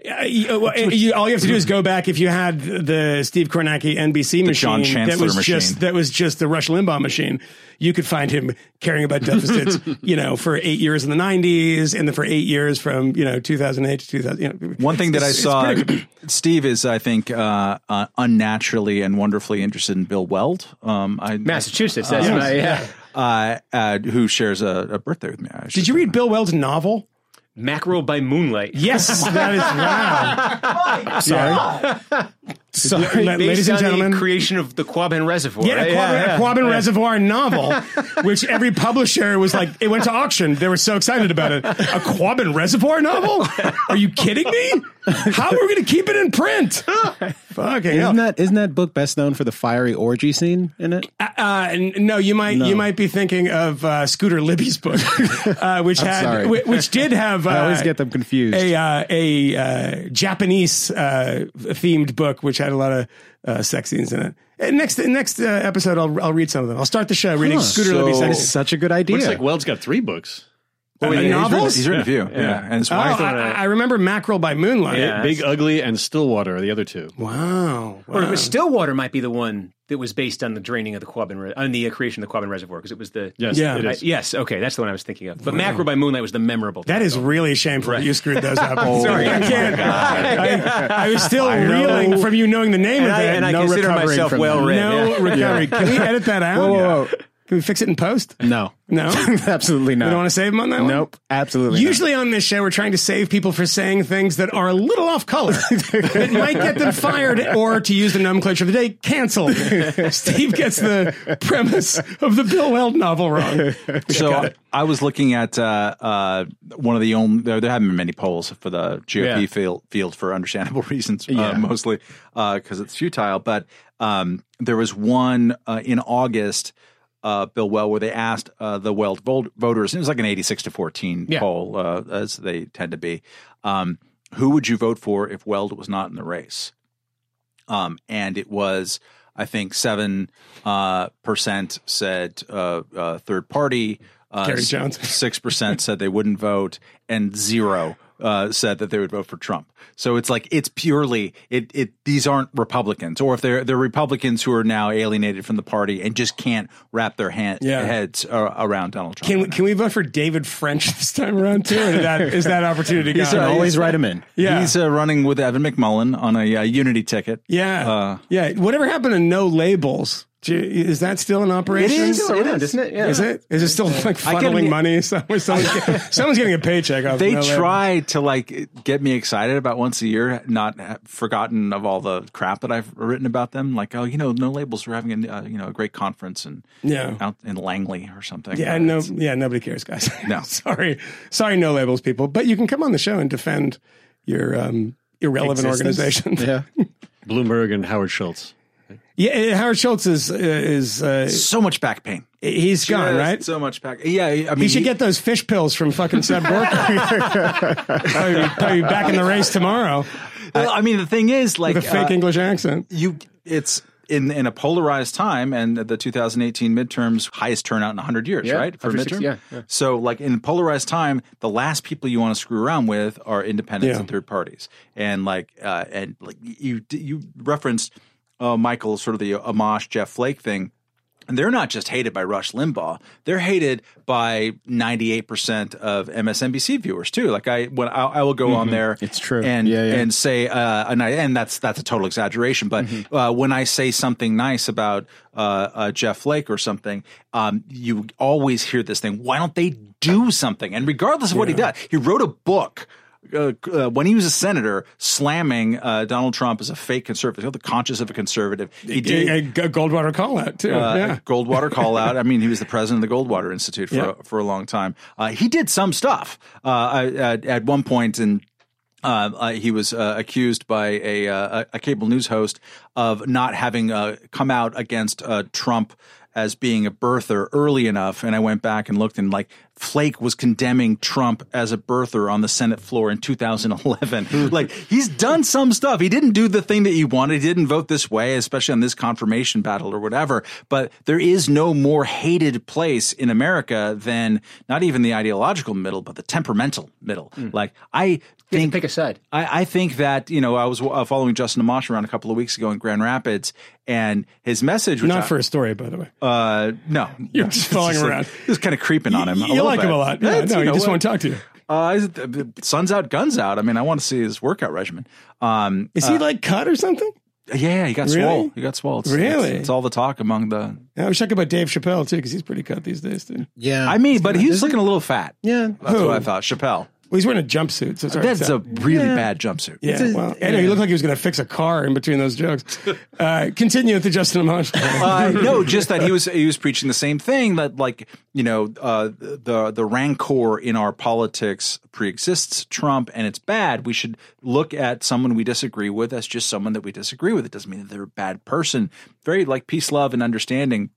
Uh, you- uh, well, you- all you have to do is go back if you had the Steve Kornacki NBC machine John that was machine. just that was just the Rush Limbaugh machine. You could find him caring about deficits, you know, for eight years in the '90s, and then for eight years from you know 2008 to 2000. You know, One thing that I It's- it's saw, Steve is, I think, uh, uh, unnaturally and wonderfully interested in Bill Weld. Um, I, Massachusetts. That's right. Yeah. uh, uh, who shares a, a birthday with me. I Did you say. read Bill Weld's novel? Mackerel by moonlight. Yes, that is wow. Sorry, Sorry, based ladies and on gentlemen. the creation of the Quabbin Reservoir. Yeah, a Quabbin, a Quabbin Reservoir novel, which every publisher was like, it went to auction. They were so excited about it. A Quabbin Reservoir novel? Are you kidding me? How are we going to keep it in print? Fucking hell. Isn't that isn't that book best known for the fiery orgy scene in it? Uh, n- no, you might you might be thinking of uh, Scooter Libby's book, uh, which had sorry. whi- which did have. Uh, I always get them confused. A uh, a uh, Japanese uh, themed book which had a lot of uh, sex scenes in it. And next next uh, episode, I'll I'll read some of them. I'll start the show reading Scooter So- Libby's sex It's such a good idea. Looks like Weld's got three books. Uh, Yeah, he's written- novels. He's written a few. Yeah, and his Oh, wife. I, I remember Mackerel by Moonlight. Yeah. Big Ugly and Stillwater are the other two. Wow. Or wow. Stillwater might be the one that was based on the draining of the Quabbin, Re- on the creation of the Quabbin Reservoir, because it was the Yes, Yeah. it Uh, yes, okay, that's the one I was thinking of. But Mackerel by Moonlight was the memorable. That is really shameful. that You screwed those up. Sorry, I can't. I, I was still reeling from you knowing the name and of it. and I no consider myself from well read. no yeah. recovery. Can we edit that out? Whoa, whoa, whoa. Can Can we fix it in post? No. No. Absolutely not. We don't want to save him on that one? Nope. Absolutely. not. Usually on this show, we're trying to save people for saying things that are a little off color. that might get them fired or, to use the nomenclature of the day, canceled. Steve gets the premise of the Bill Weld novel wrong. So I was looking at uh, uh, one of the only there, there haven't been many polls for the GOP Yeah. field, field for understandable reasons, uh, mostly because it's futile. But um, there was one uh, in August, uh, Bill Well, where they asked uh, the Weld voters, it was like an eighty-six to fourteen Yeah. poll, uh, as they tend to be. Um, who would you vote for if Weld was not in the race? Um, and it was, I think, seven uh, percent said uh, uh, third party. Uh, Gary Jones. Six percent said they wouldn't vote, and zero uh, said that they would vote for Trump. So it's like it's purely it. It these aren't Republicans, or if they're they're Republicans who are now alienated from the party and just can't wrap their hand, Yeah. heads uh, around Donald Trump. Can we, right now. can we vote for David French this time around too? Or is that, is that opportunity He's, gone? uh, always write him in. yeah. He's uh, running with Evan McMullin on a uh, Unity ticket. yeah. uh, yeah. Whatever happened to no labels? Do you- Is that still in operation? is. Still around, isn't it? Yeah. Is it? Is it still like I get funneling money? Someone- Someone's, getting, someone's getting a paycheck off. they no try to like get me excited about once a year, not forgotten of all the crap that I've written about them. Like, oh, you know, no labels. We're having a uh, you know a great conference and Yeah. out in Langley or something. Yeah, Uh, no, yeah, nobody cares, guys. No. sorry, sorry, no labels, people. But you can come on the show and defend your um, irrelevant Existence. organization. Yeah. Bloomberg and Howard Schultz. Yeah, uh, Howard Schultz is uh, is uh, so much back pain. he's gone, right? So much back. Yeah, I mean, He should get those fish pills from fucking Seb Gorka. probably, be- probably back in the race tomorrow Well, I mean, the thing is, like, with a fake uh, English accent. you it's in in a polarized time and the 2018 midterms highest turnout in 100 years Yeah, right for after six- yeah, yeah. so like in polarized time the last people you want to screw around with are independents Yeah. and third parties and like uh and like you you referenced uh michael sort of the Amash Jeff Flake thing and they're not just hated by Rush Limbaugh; they're hated by ninety eight percent of MSNBC viewers too. Like I, when I, I will go on there, It's true. and Yeah, yeah. and say, uh, and I, and that's that's a total exaggeration, but uh, when I say something nice about uh, uh, Jeff Flake or something, um, you always hear this thing. Why don't they do something? And regardless of what he does, he wrote a book. Uh, uh, when he was a senator, slamming uh, Donald Trump as a fake conservative, the conscience of a conservative. He did A, a Goldwater call out too. uh, yeah. Goldwater call out. I mean, he was the president of the Goldwater Institute for Yeah. for a long time. Uh, he did some stuff uh, at, at one point, and uh, uh, he was uh, accused by a, uh, a cable news host of not having uh, come out against uh, Trump as being a birther early enough. And I went back and looked, and like Flake was condemning Trump as a birther on the Senate floor in 2011. like he's done some stuff. He didn't do the thing that you wanted. He didn't vote this way, especially on this confirmation battle or whatever. But there is no more hated place in America than not even the ideological middle, but the temperamental middle. Like I think pick a side. I, I think that you know I was uh, following Justin Amash around a couple of weeks ago in Grand Rapids, and his message, Not I- for a story, by the way. uh, no, You're just following like- around. Just kind of creeping on him. you like bit. him a lot. Yeah, no, you he know, just what- won't talk to you. Uh, uh, sun's out, guns out. I mean, I want to see his workout regimen. Um, Is he like cut or something? yeah, he got Really? swole. He got swole. It's, Really? It's, it's all the talk among the. Yeah, I was checking about Dave Chappelle too because he's pretty cut these days too. Yeah. I mean, but he's looking a little fat. yeah. That's Who? what I thought. Chappelle. Well, he's wearing a jumpsuit, so it's hard to That's tell. a really bad jumpsuit. Yeah, a- well, I know he looked like he was going to fix a car in between those jokes. Uh, continue with the Justin Amash. uh, no, just that he was he was preaching the same thing that like you know uh, the the rancor in our politics preexists Trump and it's bad. We should look at someone we disagree with as just someone that we disagree with. It doesn't mean that they're a bad person. Very like peace, love, and understanding.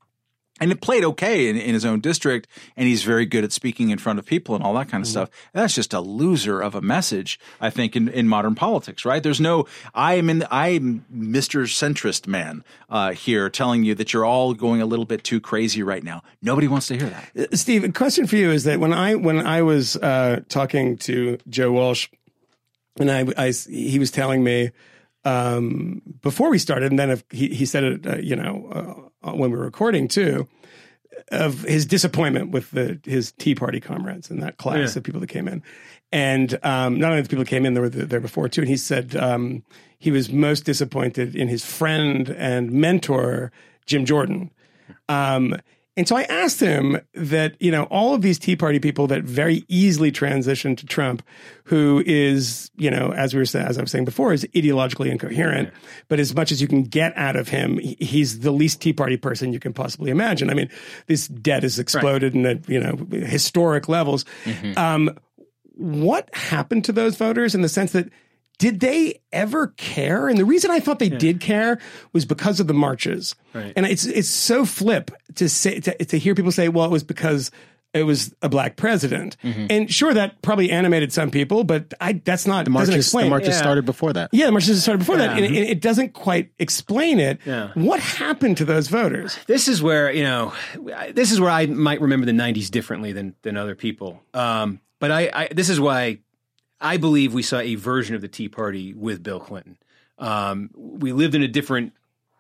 And it played okay in, in his own district, and he's very good at speaking in front of people and all that kind of stuff. And that's just a loser of a message, I think, in, in modern politics, right? There's no, I am in, I'm Mr. Centrist man uh, here telling you that you're all going a little bit too crazy right now. Nobody wants to hear that. Steve, a question for you is that when I when I was uh, talking to Joe Walsh, and I, I he was telling me um, before we started, and then if he he said it, uh, you know, uh, when we were recording too, of his disappointment with the his Tea Party comrades and that class of people that came in, and um, not only the people that came in, there were the, there before too, and he said um, he was most disappointed in his friend and mentor Jim Jordan. Um, And so I asked him that, you know, all of these Tea Party people that very easily transitioned to Trump, who is, you know, as we were saying, as I was saying before, is ideologically incoherent, but as much as you can get out of him, he's the least Tea Party person you can possibly imagine. I mean, this debt has exploded in at, you know, historic levels. Um, what happened to those voters in the sense that did they ever care? And the reason I thought they did care was because of the marches. Right. And it's it's so flip to say to, to hear people say, well, it was because it was a black president. And sure, that probably animated some people, but I that's not The marches, explain. the marches Yeah. started before that. yeah, the marches started before that, and it, it doesn't quite explain it. Yeah. What happened to those voters? this is where you know I- this is where I might remember the '90s differently than than other people. Um, but I, I this is why I believe we saw a version of the Tea Party with Bill Clinton. Um, we lived in a different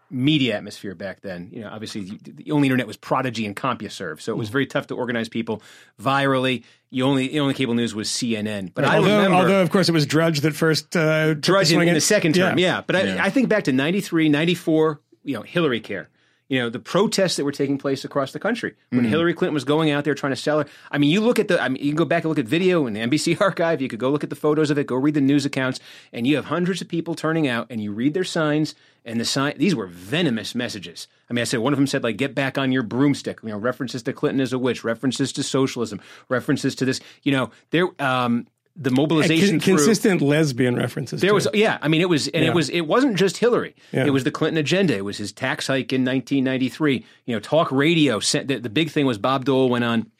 media atmosphere back then. You know, obviously the only internet was Prodigy and CompuServe, so it was very tough to organize people virally. You only the only cable news was CNN. But I although, remember although, of course, it was Drudge that first uh, Drudge in, in the second term, Yeah. yeah. But I, I think back to 93, 94, you know, Hillary care. You know, the protests that were taking place across the country when Mm-hmm. Hillary Clinton was going out there trying to sell her. I mean, you look at the, I mean, you can go back and look at video in the NBC archive. You could go look at the photos of it, go read the news accounts, and you have hundreds of people turning out and you read their signs and the sign, these were venomous messages. I mean, I said one of them said like, get back on your broomstick, you know, references to Clinton as a witch, references to socialism, references to this, you know, there, um, the mobilization Con- through, consistent lesbian references. there too. was yeah, I mean it was and Yeah. it was it wasn't just Hillary. Yeah. It was the Clinton agenda. It was his tax hike in 1993. You know, talk radio sent the, the big thing was Bob Dole went on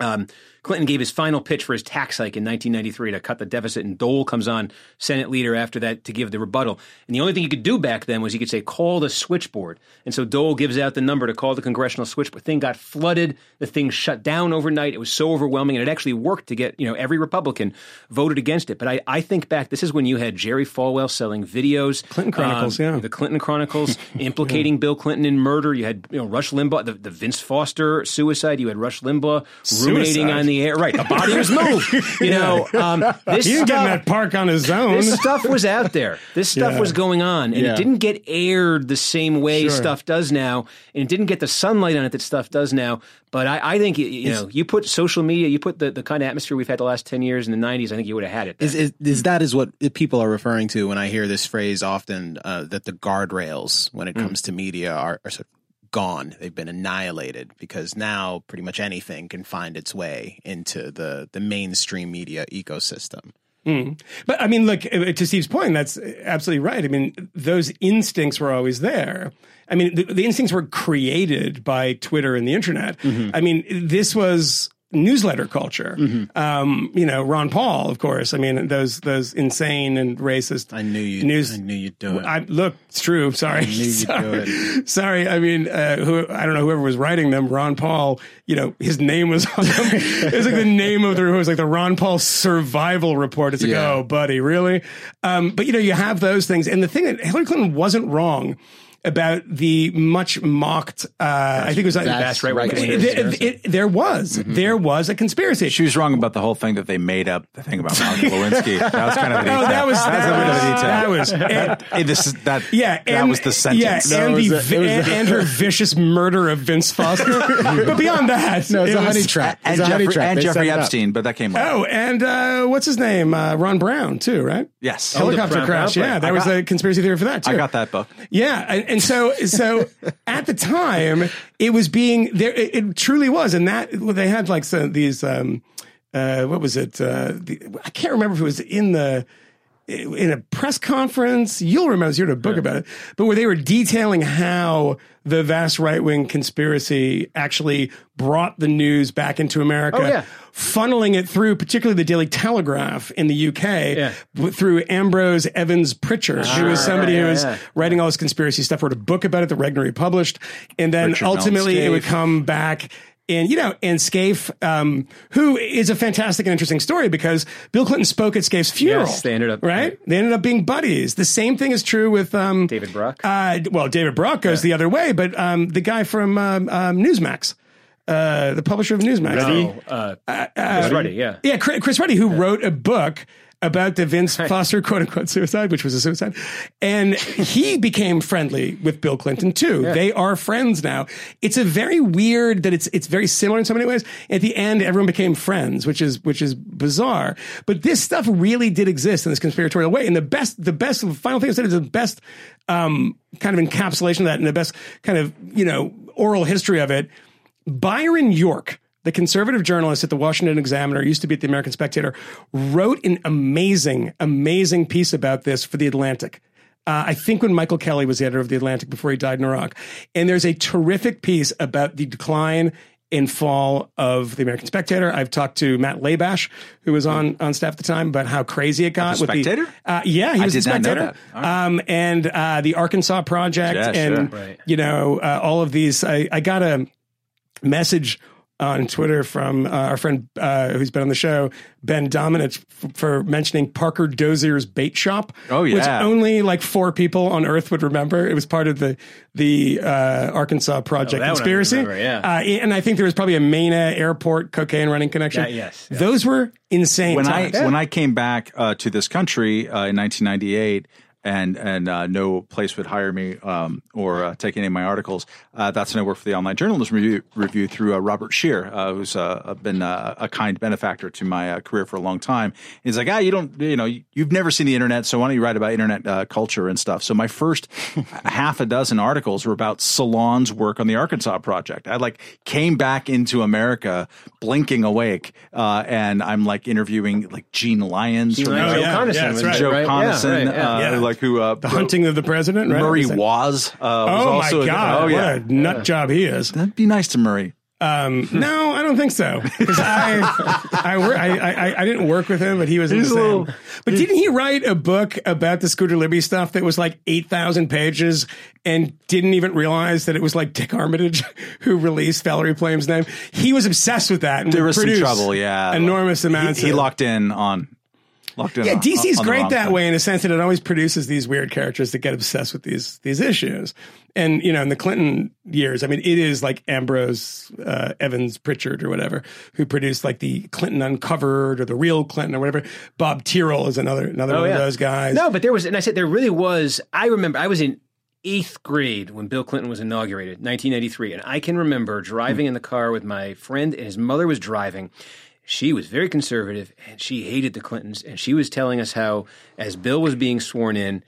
um, Clinton gave his final pitch for his tax hike in 1993 to cut the deficit, and Dole comes on Senate leader after that to give the rebuttal. And the only thing you could do back then was you could say, call the switchboard. And so Dole gives out the number to call the congressional switchboard. thing got flooded. The thing shut down overnight. It was so overwhelming, and it actually worked to get, you know, every Republican voted against it. But I, I think back, this is when you had Jerry Falwell selling videos. Clinton Chronicles, um, yeah. The Clinton Chronicles implicating Bill Clinton in murder. You had, you know, Rush Limbaugh, the, the Vince Foster suicide. You had Rush Limbaugh ruminating Suicide. on the air. Right. The body was moved. You know, um, this He didn't get in stuff, that park on his own. this stuff was out there. This stuff Yeah. was going on, and Yeah. it didn't get aired the same way Sure. stuff does now, and it didn't get the sunlight on it that stuff does now. But I, I think you- you know, you put social media, you put the, the kind of atmosphere we've had the last ten years in the '90s. I think you would have had it. Is, is, is that is what people are referring to when I hear this phrase often uh, that the guardrails when it comes to media are, are sort of gone. They've been annihilated because now pretty much anything can find its way into the the mainstream media ecosystem. Hmm. But I mean, look, uh, to Steve's point, that's uh, absolutely right. I mean, those instincts were always there. I mean, the, the instincts were created by Twitter and the internet. Mm-hmm. I mean, this was newsletter culture. Um, you know, Ron Paul, of course. I mean, those those insane and racist. I knew you. News- I knew you'd do it. I look, it's true. Sorry, knew you'd sorry. Sorry. I mean, uh, who I don't know whoever was writing them. Ron Paul. You know, his name was on them. it was like the name of the. It was like the Ron Paul Survival Report. It's like, Yeah. oh, buddy, really? Um, but you know, you have those things, and the thing that Hillary Clinton wasn't wrong about the much mocked. Uh, I think it was like That's right right. it- it- it- there was there was a conspiracy. She was wrong about the whole thing that they made up the thing about Monica Lewinsky. That was kind of a detail. No, that was That's that a bit was, that was and- this is that. Yeah, that and, was the sentence. Yeah, No, and, it the, a- and, a- and her vicious murder of Vince Foster. but beyond that, no, it's it a was- honey trap. and It's a honey Jeffrey, trap. and Jeffrey. Epstein, but that came later. Oh, and uh, what's his name? Uh, Ron Brown too, right? yes. Helicopter crash. Yeah, plane. that was got- a conspiracy theory for that too. I got that book. Yeah, and, so so at the time it was being there. It, it truly was, and that well, they had like some, these. Um, uh, what was it? Uh, the, I can't remember if it was in the in a press conference. You'll remember. You wrote a book about it, but where they were detailing how the vast right wing conspiracy actually brought the news back into America. Oh, yeah. Funneling it through, particularly the Daily Telegraph in the UK, Yeah. w- through Ambrose Evans Pritchard, who was ah, somebody who was yeah. writing all this conspiracy stuff, wrote a book about it that Regnery published, and then Richard ultimately it would come back. And you know, and Scaife, um, who is a fantastic and interesting story because Bill Clinton spoke at Scaife's funeral. Yes, they ended up- right. They ended up being buddies. The same thing is true with um, David Brock. Uh, well, David Brock goes the other way, but um, the guy from um, um, Newsmax, uh, the publisher of Newsmax, No, uh, Chris Ruddy, yeah. yeah, Chris Chris Ruddy, who wrote a book about the Vince Foster quote unquote suicide, which was a suicide. And he became friendly with Bill Clinton too. They are friends now. It's a very weird that it's it's very similar in so many ways. At the end, everyone became friends, which is which is bizarre. But this stuff really did exist in this conspiratorial way. And the best the best final thing I said is the best um, kind of encapsulation of that and the best kind of, you know, oral history of it. Byron York, the conservative journalist at the Washington Examiner, used to be at the American Spectator, wrote an amazing, amazing piece about this for the Atlantic. Uh, I think when Michael Kelly was the editor of the Atlantic before he died in Iraq. And there's a terrific piece about the decline and fall of the American Spectator. I've talked to Matt Labash, who was on on staff at the time, about how crazy it got the with Spectator? the uh, yeah, he I was did the not know Spectator, that. All right. um, and uh, the Arkansas Project, Yeah, and sure. Right. you know uh, all of these. I, I got a message on Twitter from uh, our friend uh, who's been on the show, Ben Domenech, f- for mentioning Parker Dozhier's Bait Shop. Oh, yeah, which only like four people on Earth would remember. It was part of the the uh, Arkansas Project Oh, I conspiracy. remember, yeah. uh, and I think there was probably a Mena Airport cocaine running connection. Yeah, yes, yeah. those were insane. when I times. when I came back uh, to this country uh, in 1998, and and uh, no place would hire me um, or uh, take any of my articles. Uh, that's when I worked for the Online Journalism Review, review through uh, Robert Scheer, uh, who's uh, been uh, a kind benefactor to my uh, career for a long time. He's like, ah, you don't, you know, you've never seen the internet, so why don't you write about internet uh, culture and stuff? So my first half a dozen articles were about Salon's work on the Arkansas Project. I like came back into America blinking awake, uh, and I'm like interviewing like Gene Lyons from Joe Oh, yeah, Conason yeah, right. Joe right? Conason, Yeah, right, yeah. uh, Yeah. Like who uh, the hunting of the president, right? Murray Was Waas. Uh, was Oh also my god! Oh yeah, what a nut job he is. that'd be nice to Murray. Um, no, I don't think so. I, I, wor- I, I, I didn't work with him, but he was in He's a same. little- but didn't he write a book about the Scooter Libby stuff that was like eight thousand pages and didn't even realize that it was like Dick Armitage who released Valerie Plame's name? He was obsessed with that. And There was some trouble. Yeah, enormous He- amounts. He, of, locked in on. Locked in. yeah, on- DC's on great wrong that thing. way in a sense that it always produces these weird characters that get obsessed with these these issues. And you know, in the Clinton years, I mean, it is like Ambrose uh, Evans Pritchard or whatever who produced like the Clinton Uncovered or the Real Clinton or whatever. Bob Tyrrell is another another one of those guys. No, but there was, and I said there really was. I remember I was in eighth grade when Bill Clinton was inaugurated, 1993, and I can remember driving in the car with my friend, and his mother was driving. She was very conservative, and she hated the Clintons, and she was telling us how, as Bill was being sworn in,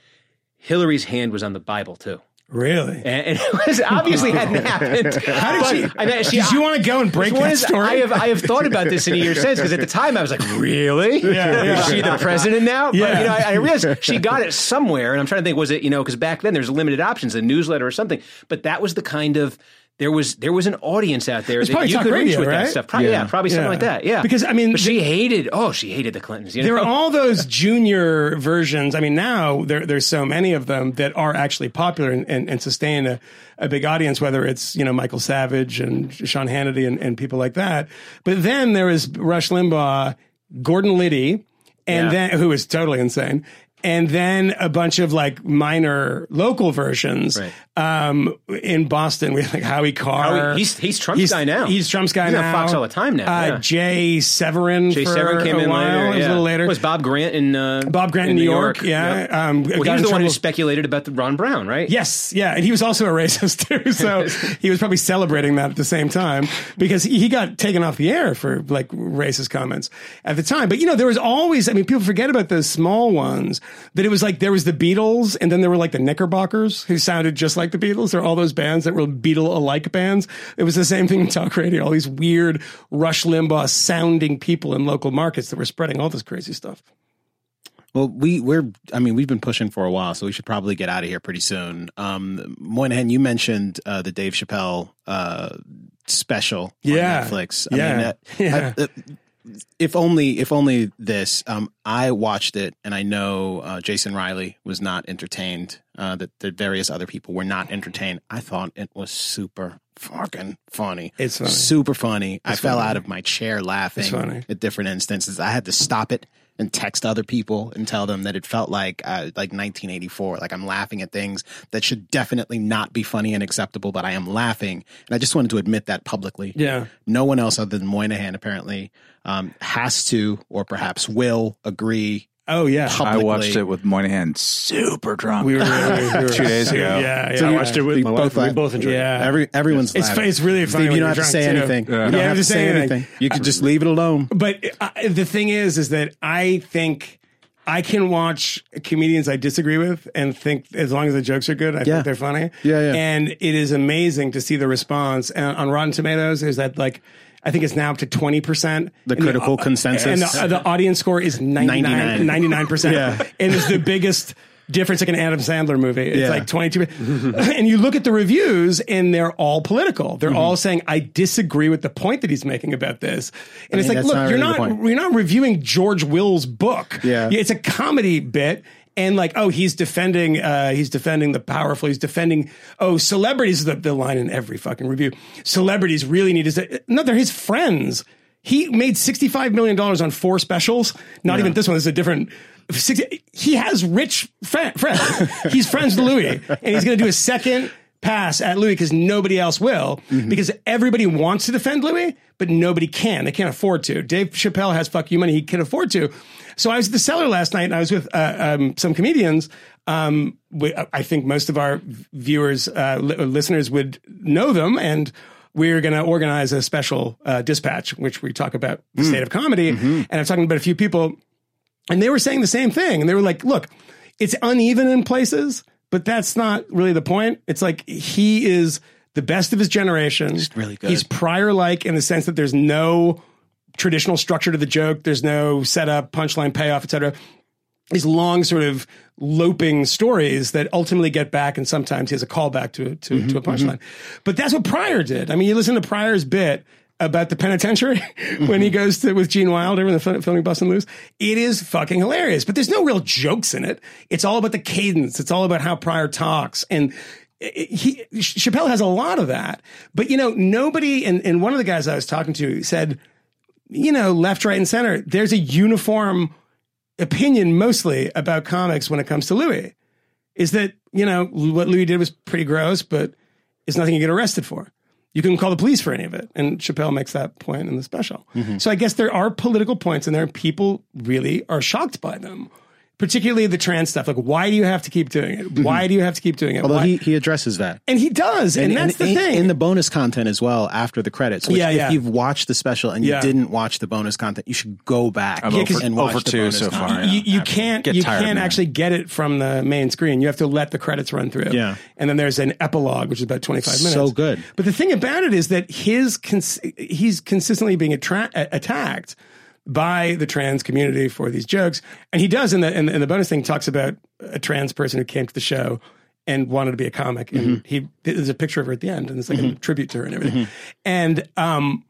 Hillary's hand was on the Bible too. really. And, and it was obviously hadn't happened. How did she? I mean, she- did you want to go and break that is, story? I have I have thought about this in a year since because at the time I was like, really? Yeah, yeah. Is she the president now? But Yeah. you know, I, I realized she got it somewhere, and I'm trying to think, was it you know because back then there's limited options, a newsletter or something. But that was the kind of there was there was an audience out there that you could reach with right? that stuff. Probably, yeah. Yeah. probably something Yeah. like that. Yeah, Because, I mean, but she hated. Oh, she hated the Clintons. You know? there are all those junior versions. I mean, now there, there's so many of them that are actually popular and, and, and sustain a, a big audience, whether it's, you know, Michael Savage and Sean Hannity and, and people like that. But then there is Rush Limbaugh, Gordon Liddy, and Yeah. then, who is totally insane. And then a bunch of like minor local versions. Right. Um, in Boston, we have like Howie Carr. Howie- he's- he's Trump's guy now. He's Trump's guy He's on now. Fox all the time now, Uh, yeah. Jay Severin. Jay for Severin came a in while. later. It was a little later. Was Bob Grant in uh, Bob Grant in New York, yeah. Yep. Um, well, he was the one who speculated about the Ron Brown, right? Yes, yeah, and he was also a racist too, so he was probably celebrating that at the same time because he, he got taken off the air for like racist comments at the time. But you know, there was always, I mean, people forget about those small ones. That it was like there was the Beatles, and then there were like the Knickerbockers who sounded just like the Beatles. Were all those bands that were Beatle-alike bands. It was the same thing in talk radio. All these weird Rush Limbaugh sounding people in local markets that were spreading all this crazy stuff. Well, we we're I mean we've been pushing for a while, so we should probably get out of here pretty soon. Um, Moynihan, you mentioned uh, the Dave Chappelle uh, special Yeah. on Netflix. Yeah. I mean, that, Yeah. I- uh, if only if only this. Um, I watched it, and I know uh, Jason Riley was not entertained. Uh, that the various other people were not entertained. I thought it was super fucking funny. It's funny. super funny. I fell funny. out of my chair laughing It's at different instances. I had to stop it and text other people and tell them that it felt like uh, like 1984. Like I'm laughing at things that should definitely not be funny and acceptable, but I am laughing, and I just wanted to admit that publicly. Yeah. No one else other than Moynihan apparently um, has to or perhaps will agree Oh yeah, I watched it with Moynihan super drunk. we were, we were Two days ago. Yeah, yeah. So I you- watched it with we my both wife. We both enjoyed it. Yeah. Every everyone's It's laughing. it's really funny Steve, when you don't you're have to say too. anything. Yeah. You You don't don't have to say anything. You could just leave it alone. But uh, the thing is, is that I think I can watch comedians I disagree with and think as long as the jokes are good, I Yeah. think they're funny. Yeah, yeah. And it is amazing to see the response and on Rotten Tomatoes. Is that like? I think it's now up to 20%. The And critical consensus. And the, the audience score is 99, 99. 99%. Yeah. And it's the biggest difference like an Adam Sandler movie. It's Yeah. like 22. and you look at the reviews and they're all political. They're Mm-hmm. all saying, I disagree with the point that he's making about this. And it's mean, like, look, not you're really not, you're not reviewing George Will's book. Yeah. It's a comedy bit. And like, oh, he's defending, uh, he's defending the powerful. He's defending, oh, celebrities, the, the line in every fucking review. Celebrities really need his, no, they're his friends. He made $65 million on four specials. Not even this one. This is a different, 60, he has rich friend, friends. he's friends with Louis and he's going to do a second pass at Louis because nobody else will because everybody wants to defend Louis, but nobody can. They can't afford to. Dave Chappelle has fuck you money. He can afford to. So I was at the cellar last night and I was with uh, um, some comedians. Um, we, I think most of our viewers, uh, li- listeners would know them and we're going to organize a special uh, dispatch, which we talk about the state of comedy. And I'm talking about a few people and they were saying the same thing. And they were like, look, it's uneven in places, but that's not really the point. It's like he is the best of his generation. really good. He's prior like in the sense that there's no traditional structure to the joke. There's no setup, punchline, payoff, etc. These long sort of loping stories that ultimately get back, and sometimes he has a callback to to, Mm-hmm, to a punchline. But that's what Pryor did. I mean, you listen to Pryor's bit about the penitentiary when he mm-hmm. goes to with Gene Wilder in the fil- filming Bustin' Loose. It is fucking hilarious, but there's no real jokes in it. It's all about the cadence. It's all about how Pryor talks and. Eh, eh, he Chappelle has a lot of that, but you know nobody. And, and one of the guys I was talking to said, you know, left, right, and center. There's a uniform opinion mostly about comics when it comes to Louis. Is that you know what Louis did was pretty gross, but it's nothing you get arrested for. You can call the police for any of it, and Chappelle makes that point in the special. Mm-hmm. So I guess there are political points, and there people really are shocked by them, particularly the trans stuff. Like, why do you have to keep doing it? Mm-hmm. Why do you have to keep doing it? Although Why- he, he addresses that. and he does, and, that's the thing. in the bonus content as well after the credits. Which Yeah, if you've watched the special and you didn't watch the bonus content, you should go back I'm and over- watch over the two bonus so content. far. you, you can't get you tired can't actually get it from the main screen. You have to let the credits run through. Yeah. and then there's an epilogue, which is about 25 minutes. So good. But the thing about it is that his cons- he's consistently being attra- attacked by the trans community for these jokes, and he does in the in the, in the bonus thing talks about a trans person who came to the show and wanted to be a comic, and Mm-hmm. he there's a picture of her at the end, and it's like a tribute to her and everything, and um.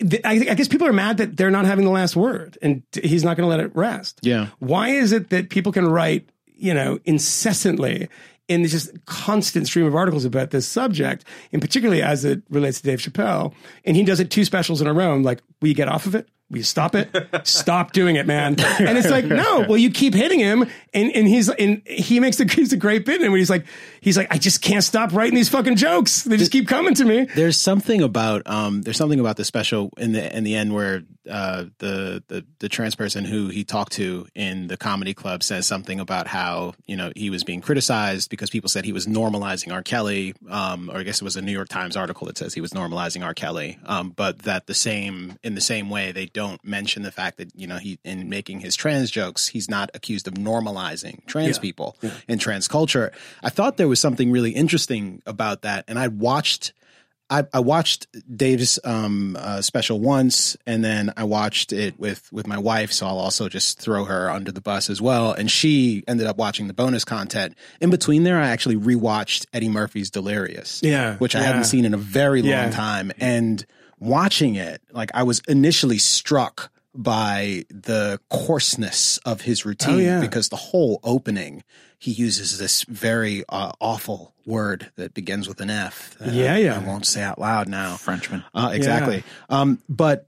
th- I, I guess people are mad that they're not having the last word, and t- he's not going to let it rest. Yeah. Why is it that people can write, you know, incessantly in this just constant stream of articles about this subject, and particularly as it relates to Dave Chappelle, and he does it two specials in a row. I'm like, will you get off of it? Will you stop it? stop doing it, man. And it's like, no, well, you keep hitting him, and and he's and he makes the he's a great bit, and he's like, he's like, I just can't stop writing these fucking jokes. They just keep coming to me. There's something about um, there's something about the special in the in the end where uh, the the the trans person who he talked to in the comedy club says something about how you know he was being criticized because people said he was normalizing R. Kelly, um, or I guess it was a New York Times article that says he was normalizing R. Kelly, um, but that the same in the same way they don't mention the fact that you know he in making his trans jokes he's not accused of normalizing trans people and trans culture. I thought there was something really interesting about that, and I watched. I, I watched Dave's um, uh, special once, and then I watched it with with my wife. So I'll also just throw her under the bus as well. And she ended up watching the bonus content. In between there, I actually rewatched Eddie Murphy's Delirious, Yeah, which I yeah. hadn't seen in a very long Yeah. time. And watching it, like I was initially struck by the coarseness of his routine Oh, yeah. because the whole opening he uses this very uh, awful word that begins with an F. that Yeah, I- yeah. I won't say out loud now. Frenchman. Uh, exactly. Um, but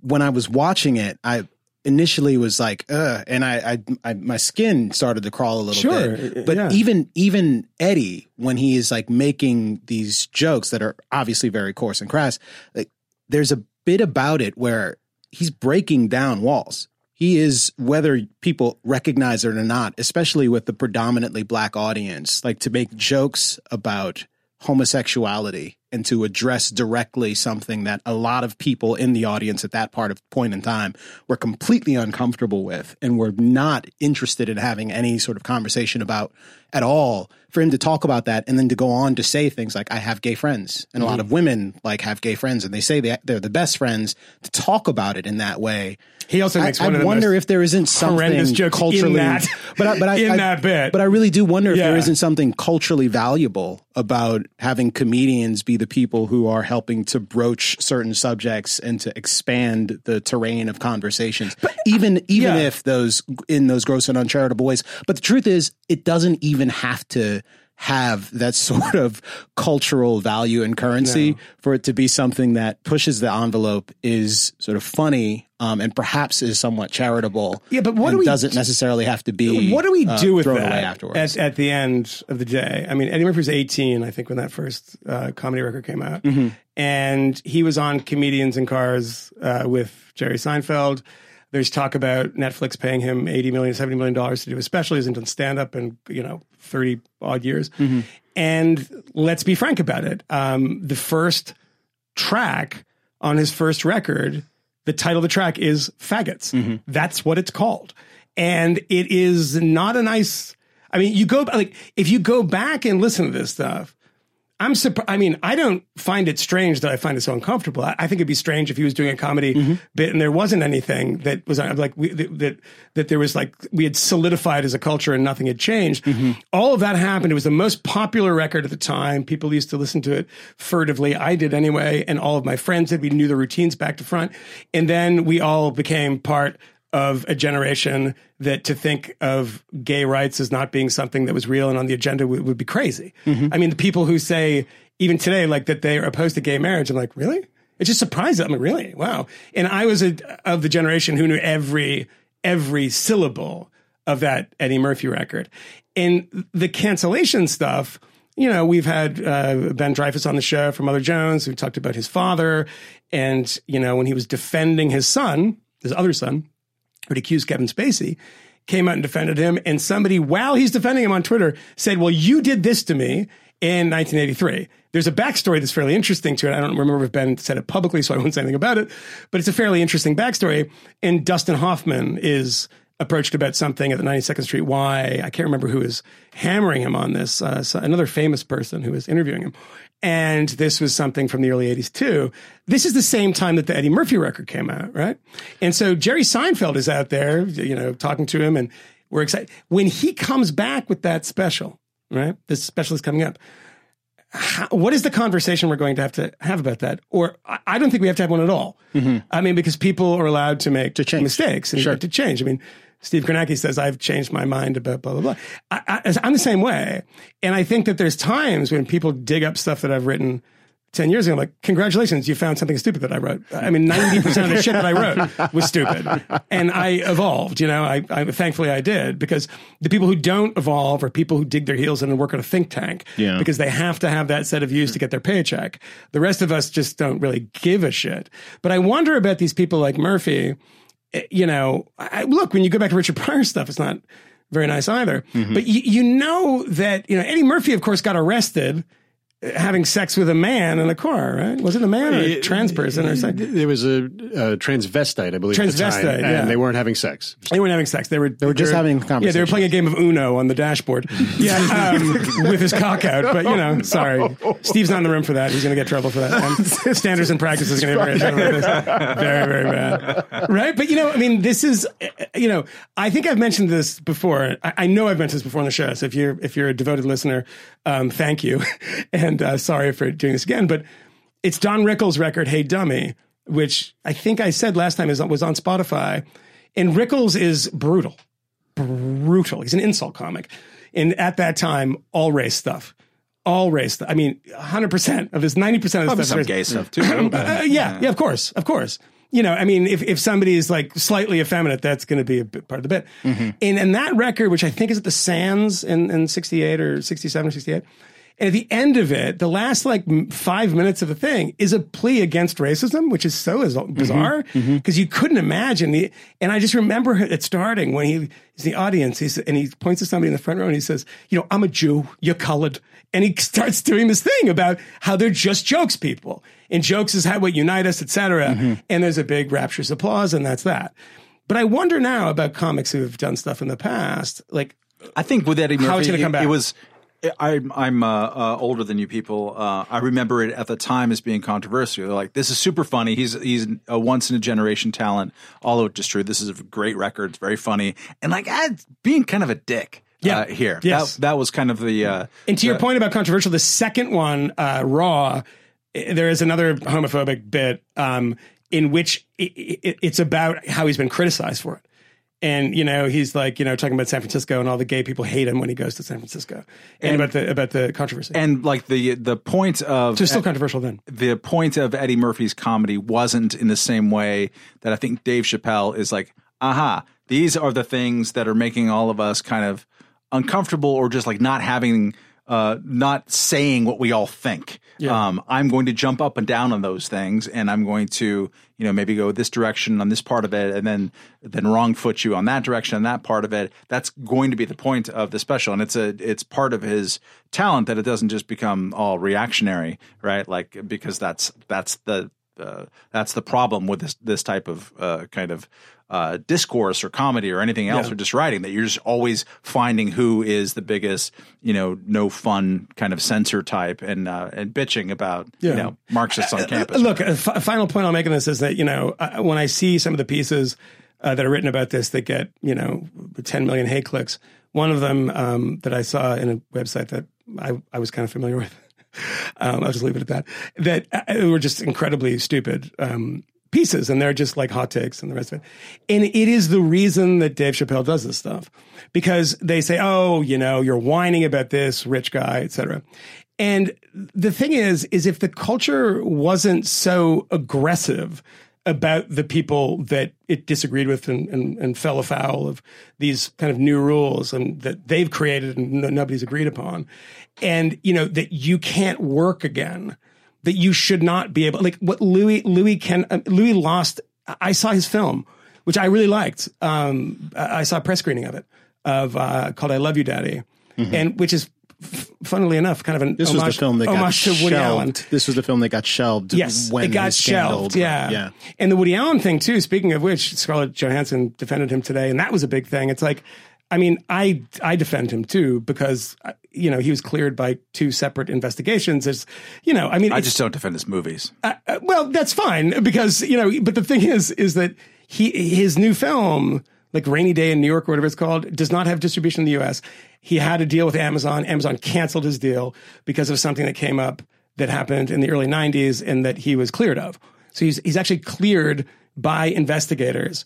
when I was watching it, I initially was like, Ugh, and I, I, I, my skin started to crawl a little Sure, bit. But yeah. even, even Eddie, when he is like making these jokes that are obviously very coarse and crass, like, there's a bit about it where he's breaking down walls. He is whether people recognize it or not, especially with the predominantly black audience, like to make jokes about homosexuality and to address directly something that a lot of people in the audience at that part of point in time were completely uncomfortable with and were not interested in having any sort of conversation about at all for him to talk about that and then to go on to say things like i have gay friends and a lot of mm-hmm. women like have gay friends and they say they, they're the best friends to talk about it in that way He also I, makes one I of the wonder if there isn't something horrendous jokes in culturally, that- but I, but I, in I- that bit. But I really do wonder if there isn't something culturally valuable about having comedians be the people who are helping to broach certain subjects and to expand the terrain of conversations, but, uh, even even yeah. if those in those gross and uncharitable ways. But the truth is, it doesn't even have to have that sort of cultural value and currency for it to be something that pushes the envelope is sort of funny um, and perhaps is somewhat charitable Yeah, but what do we doesn't necessarily have to be what do we uh, do with that away afterwards At, at the end of the day? I mean, Eddie Murphy was 18, I think, when that first uh, comedy record came out. Mm-hmm. And he was on Comedians in Cars uh, with Jerry Seinfeld. There's talk about Netflix paying him 80 million, 70 million dollars to do a special. He hasn't done stand up in, you know, 30 odd years. Mm-hmm. And let's be frank about it. Um, the first track on his first record, the title of the track is Faggots. That's what it's called. And it is not a nice, I mean, you go, like, if you go back and listen to this stuff, I'm surprised. I mean, I don't find it strange that I find it so uncomfortable. I, I think it'd be strange if he was doing a comedy bit and there wasn't anything that was uh, like we, that, that that there was like we had solidified as a culture and nothing had changed. All of that happened. It was the most popular record at the time. People used to listen to it furtively. I did anyway, and all of my friends did. We knew the routines back to front, and then we all became part of a generation that to think of gay rights as not being something that was real and on the agenda would, would be crazy. I mean, the people who say even today, like that they are opposed to gay marriage, I'm like, really? It just surprised them. I'm like, really? Wow. And I was a, of the generation who knew every every syllable of that Eddie Murphy record. And the cancellation stuff, you know, we've had uh, Ben Dreyfuss on the show from Mother Jones who talked about his father. And, you know, when he was defending his son, his other son, who'd accused Kevin Spacey, came out and defended him. And somebody, while he's defending him on Twitter, said, Well, you did this to me in 1983. There's a backstory that's fairly interesting to it. I don't remember if Ben said it publicly, so I won't say anything about it, but it's a fairly interesting backstory. And Dustin Hoffman is approached about something at the 92nd Street Y. I can't remember who was hammering him on this, uh, so another famous person who was interviewing him. And this was something from the early 80s too. This is the same time that the Eddie Murphy record came out, right? And so Jerry Seinfeld is out there, you know, talking to him and we're excited. When he comes back with that special, right? This special is coming up. How, what is the conversation we're going to have to have about that? Or I, I don't think we have to have one at all. I mean, because people are allowed to make change. mistakes and Sure. to change. I mean, Steve Kornacki says, I've changed my mind about blah, blah, blah. I, I, I'm the same way. And I think that there's times when people dig up stuff that I've written 10 years ago. I'm like, congratulations, you found something stupid that I wrote. I mean, 90% of the shit that I wrote was stupid. And I evolved, you know, I, I thankfully I did because the people who don't evolve are people who dig their heels in and work at a think tank Yeah. because they have to have that set of views to get their paycheck. The rest of us just don't really give a shit. But I wonder about these people like Murphy Eh, you know, I, look, when you go back to Richard Pryor stuff, it's not very nice either. Mm-hmm. But you, you know that, you know, Eddie Murphy, of course, got arrested having sex with a man in a car, right? Was it a man or a trans person or something? There was a, a transvestite, I believe, at the Transvestite, time, yeah. and they weren't having sex. They weren't having sex. They were they were just having a Yeah, they were playing a game of Uno on the dashboard. Yeah, um, with his cock out. But you know, sorry, Steve's not in the room for that. He's going to get trouble for that. And standards and practices is going to get very, very, very, very bad. Right? But you know, I mean, this is, uh, you know, I think I've mentioned this before. I, I know I've mentioned this before on the show. So if you're if you're a devoted listener, um, thank you, and uh, sorry for doing this again. But it's Don Rickles' record, "Hey Dummy," which I think I said last time is was on Spotify, and Rickles is brutal brutal. He's an insult comic. And at that time, all race stuff. All race. stuff. I mean, 100% of his 90% of Probably stuff. some is- gay stuff too. a little bit. Uh, yeah, yeah, of course, of course. You know, I mean, if, if somebody is like slightly effeminate, that's going to be a bit, part of the bit. And and that record, which I think is at the Sands in, in 68 or 67 or 68, And at the end of it, the last like five minutes of the thing is a plea against racism, which is so mm-hmm. bizarre mm-hmm. because you couldn't imagine the. And I just remember it starting when he is the audience. He's and he points to somebody in the front row and he says, "You know, I'm a Jew. You're colored." And he starts doing this thing about how they're just jokes people, and jokes is how what unite us, etc. Mm-hmm. And there's a big rapturous applause, and that's that. But I wonder now about comics who have done stuff in the past, like I think with Eddie Murphy, How it's gonna come back. it was. I'm I'm uh, uh, older than you people. Uh, I remember it at the time as being controversial. They're like, "This is super funny. He's he's a once in a generation talent." Although it's true, this is a great record. It's very funny, and like ah, being kind of a dick. Yeah. uh, here. Yes. That, that was kind of the. Uh, And to your point about controversial, the second one, uh, Raw, there is another homophobic bit um, in which i i it's about how he's been criticized for it. And you know he's like you know talking about San Francisco and all the gay people hate him when he goes to San Francisco and, about the about the controversy. and like the the point of so it's still controversial then. the point of Eddie Murphy's comedy wasn't in the same way that I think Dave Chappelle is like, aha, these are the things that are making all of us kind of uncomfortable or just like not having, uh, not saying what we all think. Um, I'm going to jump up and down on those things and I'm going to, you know, maybe go this direction on this part of it and then, then wrong foot you on that direction and that part of it. That's going to be the point of the special. And it's a, it's part of his talent that it doesn't just become all reactionary, right? Like, because that's, that's the, uh, that's the problem with this this type of uh, kind of uh, discourse or comedy or anything else or just writing that you're just always finding who is the biggest you know no fun kind of censor type and uh, and bitching about you know Marxists on campus. Uh, Look, a final point I'll make on this is that you know when I see some of the pieces uh, that are written about this that get you know 10 million hate clicks, one of them um, that I saw in a website that I, I was kind of familiar with, um, I'll just leave it at that, that uh, were just incredibly stupid um, pieces, and they're just like hot takes and the rest of it. And it is the reason that Dave Chappelle does this stuff because they say, oh, you know, you're whining about this rich guy, etc." And the thing is, is if the culture wasn't so aggressive about the people that it disagreed with and, and, and fell afoul of these kind of new rules and that they've created and no, nobody's agreed upon, and you know that you can't work again, that you should not be able like what Louis Louis can uh, Louis lost. I saw his film, which I really liked. Um, I I saw a press screening of it of uh, called "I Love You, Daddy," and which is. F- Funnily enough, kind of an. This was the film that got homage Woody Allen. shelved. This was the film that got shelved. Yes, when it got shelved. Yeah, yeah. And the Woody Allen thing too. Speaking of which, Scarlett Johansson defended him today, and that was a big thing. It's like, I mean, I I defend him too because uh, you know he was cleared by two separate investigations. There's, you know, I mean, I just don't defend his movies. uh, well, that's fine because you know. But the thing is, is that he his new film, like Rainy Day in New York or whatever it's called, does not have distribution in the U.S. He had a deal with Amazon. Amazon canceled his deal because of something that came up that happened in the early '90s and that he was cleared of. So he's he's actually cleared by investigators.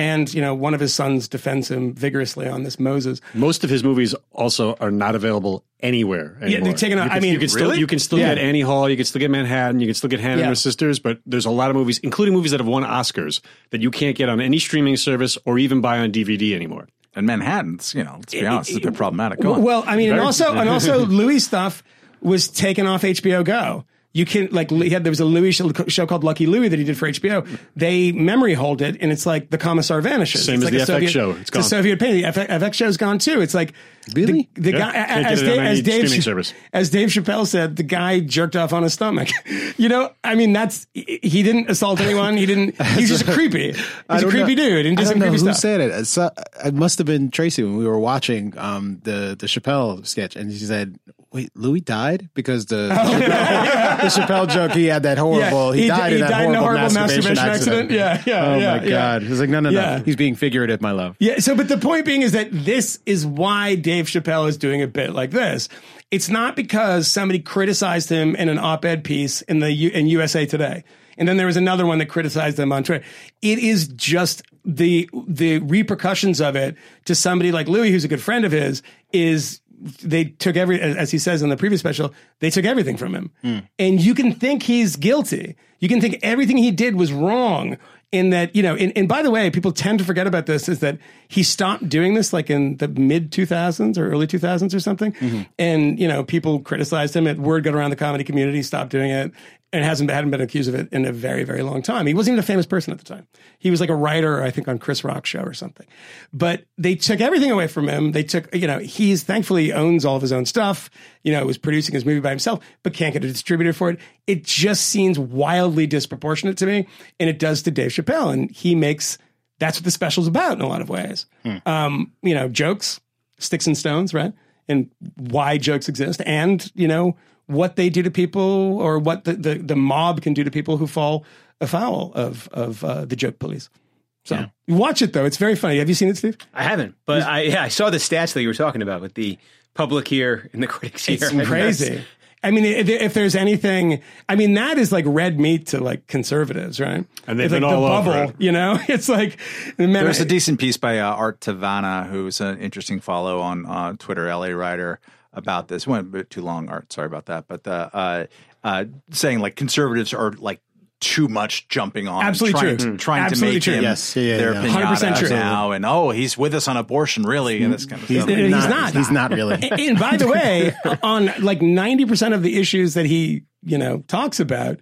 And you know, one of his sons defends him vigorously on this Moses. Most of his movies also are not available anywhere anymore. Yeah, they're taken out- You I mean, you can still you can still Yeah. get Annie Hall, you can still get Manhattan, you can still get Hannah Yeah. and her sisters, but there's a lot of movies, including movies that have won Oscars, that you can't get on any streaming service or even buy on DVD anymore. And Manhattan's, you know, let's be honest, it's a bit problematic. Go on. Well, I mean, and also, and also, Louis stuff was taken off HBO Go. You can like he had there was a Louis show, show called Lucky Louie that he did for HBO. They memory hold it, and it's like the Commissar vanishes. Same it's as like the FX Soviet, show. It's a gone. Soviet painting. The FX, FX show's gone too. It's like Really? the, the Yeah. guy Can't as get it on Dave, as Dave streaming Ch- service. as Dave Chappelle said, the guy jerked off on his stomach. you know, I mean, that's he didn't assault anyone. He didn't. He's just a creepy. He's I a don't creepy know- dude and I don't know creepy who stuff. said it. It's, uh, it must have been Tracy when we were watching um, the the Chappelle sketch, and she said, "Wait, Louis died because the the, Chappelle, the Chappelle joke he had that horrible. he, he died di- in he that died in a horrible, horrible masturbation, masturbation accident. Yeah, yeah, Oh yeah, my yeah. god! He's like, no, no, no. He's being figurative, my love. Yeah. So, but the point being is that this is why Dave Chappelle is doing a bit like this. It's not because somebody criticized him in an op-ed piece in the U- in USA Today, and then there was another one that criticized him on Twitter. It is just the the repercussions of it to somebody like Louis, who's a good friend of his, is they took every as he says in the previous special they took everything from him. Hmm. And you can think he's guilty. You can think everything he did was wrong in that you know, and, and by the way, people tend to forget about this is that he stopped doing this like in the mid 2000s or early 2000s or something, Mm-hmm. and you know, people criticized him. It word got around the comedy community, stopped doing it. And hasn't hadn't been accused of it in a very, very long time. He wasn't even a famous person at the time. He was like a writer, I think, on Chris Rock's show or something. But they took everything away from him. They took, you know, he's thankfully owns all of his own stuff. You know, was producing his movie by himself, but can't get a distributor for it. It just seems wildly disproportionate to me, and it does to Dave Chappelle. And he makes that's what the special's about in a lot of ways. Um, you know, jokes, sticks and stones, right? And why jokes exist, and you know what they do to people, or what the the, the mob can do to people who fall afoul of of uh, the joke police. So watch it though; it's very funny. Have you seen it, Steve? I haven't, but I yeah, I saw the stats that you were talking about with the public here and the critics here. It's crazy. I mean, if, if there's anything, I mean, that is like red meat to like conservatives, right? And they've it's been like all the over bubble, it. you know. It's like the men- There's a decent piece by uh, Art Tavana, who's an interesting follow on uh, Twitter, LA writer, about this. Went a bit too long, Art. Sorry about that. But uh, uh, uh, saying like conservatives are like too much jumping on, and Absolutely trying, true. To, trying Absolutely to true. make him Yes. Yeah, yeah, their yeah. pinata 100% true. now, and oh, he's with us on abortion, really, and this kind of He's, stuff. He's not, not. He's not really. and by the way, on like 90% of the issues that he, you know, talks about,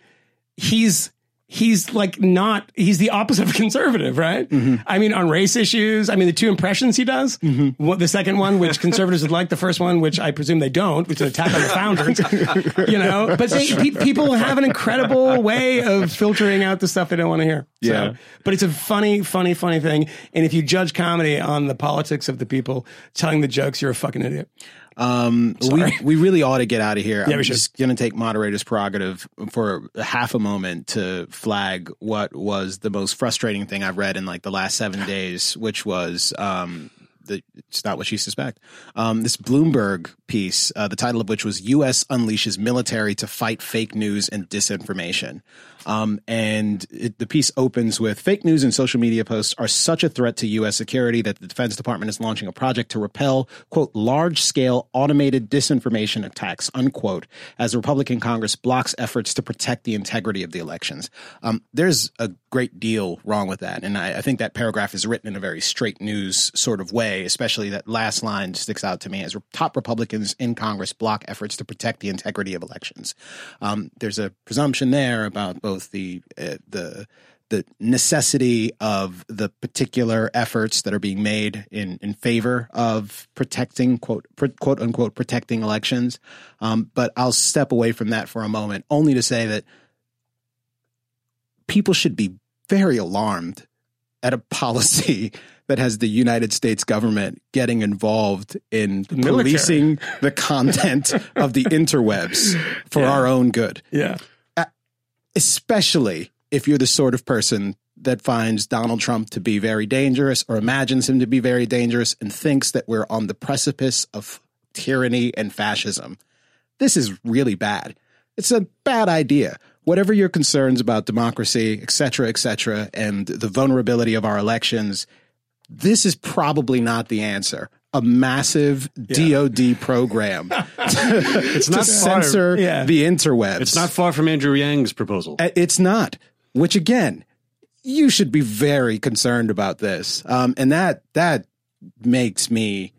he's he's like not he's the opposite of conservative, right? Mm-hmm. I mean, on race issues, I mean, the two impressions he does, mm-hmm. what, the second one, which conservatives would like, the first one, which I presume they don't, which is an attack on the founders, you know. But they, pe- people have an incredible way of filtering out the stuff they don't want to hear. Yeah. So, but it's a funny, funny, funny thing. And if you judge comedy on the politics of the people telling the jokes, you're a fucking idiot. Um, we we really ought to get out of here. Yeah, I'm just going to take moderator's prerogative for half a moment to flag what was the most frustrating thing I've read in like the last seven days, which was um, the, it's not what you suspect. Um, this Bloomberg piece, uh, the title of which was "U.S. unleashes military to fight fake news and disinformation." Um, and it, the piece opens with fake news and social media posts are such a threat to U.S. security that the Defense Department is launching a project to repel, quote, large scale automated disinformation attacks, unquote, as Republican Congress blocks efforts to protect the integrity of the elections. Um, there's a great deal wrong with that. And I, I think that paragraph is written in a very straight news sort of way, especially that last line sticks out to me as top Republicans in Congress block efforts to protect the integrity of elections. Um, there's a presumption there about both the uh, the the necessity of the particular efforts that are being made in in favor of protecting quote pr- quote unquote protecting elections. Um, but I'll step away from that for a moment, only to say that people should be very alarmed at a policy that has the United States government getting involved in policing the content of the interwebs for our own good Yeah. Especially if you're the sort of person that finds Donald Trump to be very dangerous or imagines him to be very dangerous and thinks that we're on the precipice of tyranny and fascism. This is really bad. It's a bad idea. Whatever your concerns about democracy, et cetera, et cetera, and the vulnerability of our elections, this is probably not the answer. A massive DOD program It's to not far. censor Yeah. the interwebs. It's not far from Andrew Yang's proposal. Uh, It's not. Which again, you should be very concerned about this. Um, and that that makes me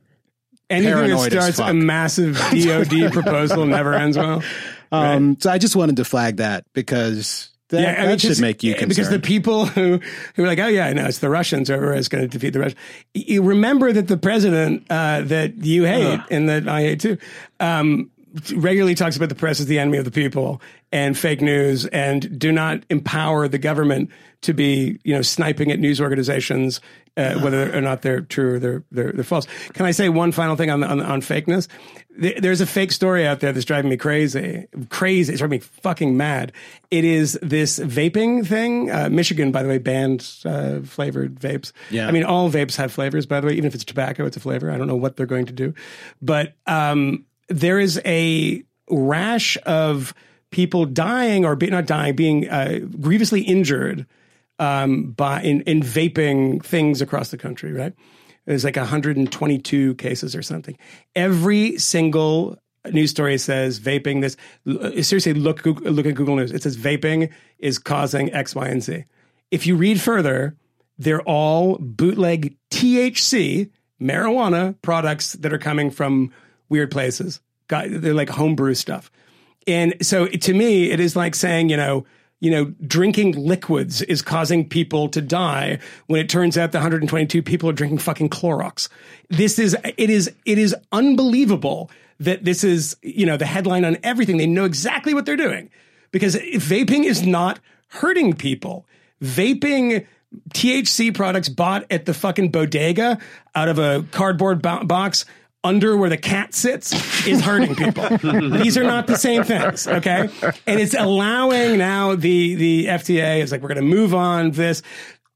Anything that starts a massive DOD proposal never ends well. um, so I just wanted to flag that because that, I that mean, should make you concerned. because the people who who are like, oh yeah, no, it's the Russians whoever is going to defeat the Russians. You remember that the president uh, that you hate and that I hate too. Um, regularly talks about the press as the enemy of the people and fake news and do not empower the government to be you know sniping at news organizations uh, whether or not they're true or they're, they're they're false. Can I say one final thing on on, on fakeness? There's a fake story out there that's driving me crazy, crazy. It's driving me fucking mad. It is this vaping thing. Uh, Michigan, by the way, banned uh, flavored vapes. Yeah. I mean, all vapes have flavors. By the way, even if it's tobacco, it's a flavor. I don't know what they're going to do, but um, there is a rash of people dying or be, not dying, being uh, grievously injured um, by in, in vaping things across the country. Right? There's like 122 cases or something. Every single news story says vaping. This uh, seriously look look at Google News. It says vaping is causing X, Y, and Z. if you read further, they're all bootleg THC marijuana products that are coming from weird places. They're like homebrew stuff. And so to me, it is like saying, you know, you know, drinking liquids is causing people to die when it turns out the 122 people are drinking fucking Clorox. This is, it is, it is unbelievable that this is, you know, the headline on everything. They know exactly what they're doing because vaping is not hurting people. Vaping THC products bought at the fucking bodega out of a cardboard bo- box under where the cat sits is hurting people. These are not the same things, okay? And it's allowing now the the FDA is like we're going to move on this.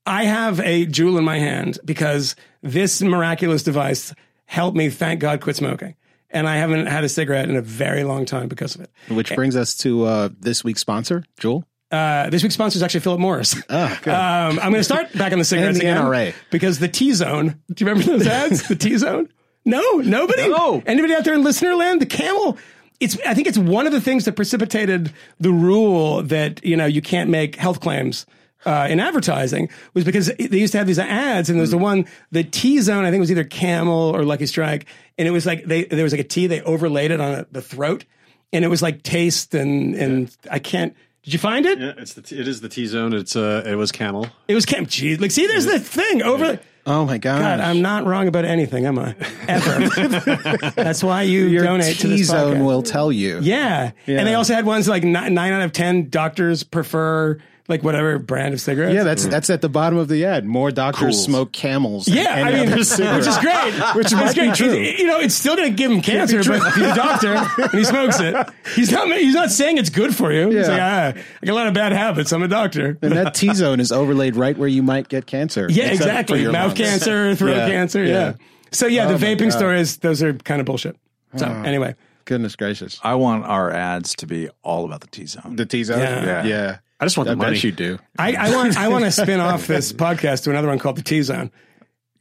I have a Juul in my hand because this miraculous device helped me thank God quit smoking. And I haven't had a cigarette in a very long time because of it. Which brings us to uh, this week's sponsor, Juul. Uh, this week's sponsor is actually Philip Morris. Good. Um, I'm going to start back on the cigarettes And the again NRA. because the T Zone. Do you remember those ads? the T Zone. No, nobody. No. Anybody out there in listener land? The Camel. It's. I think it's one of the things that precipitated the rule that you know you can't make health claims. Uh, in advertising was because they used to have these ads, and there was the one, the T zone. I think it was either Camel or Lucky Strike, and it was like they there was like a T. They overlaid it on the throat, and it was like taste and and I can't. Did you find it? Yeah, it's the t- it is the T zone. It's uh, it was Camel. It was Camel. Geez, like see, there's the thing over. Oh my God! God, I'm not wrong about anything, am I? Ever. That's why you Your donate to T this zone podcast. will tell you. Yeah. and they also had ones like nine, nine out of ten doctors prefer like whatever brand of cigarettes. Yeah, that's that's at the bottom of the ad. More doctors Kools. smoke camels. than Yeah, any I mean, other which is great. Which might be true. You know, it's still going to give him cancer, but if he's a doctor and he smokes it, he's not. He's not saying it's good for you. He's Yeah. like, ah, I got a lot of bad habits. I'm a doctor. and that T zone is overlaid right where you might get cancer. Yeah, exactly. Mouth lungs. cancer, throat Yeah, cancer. Yeah. yeah. So yeah, Oh the vaping God. stories, those are kind of bullshit. So anyway, Goodness gracious. I want our ads to be all about the T zone. The T zone. Yeah. Yeah. Yeah. I just want I the money. bet you do. I, I want I want to spin off this podcast to another one called the T Zone.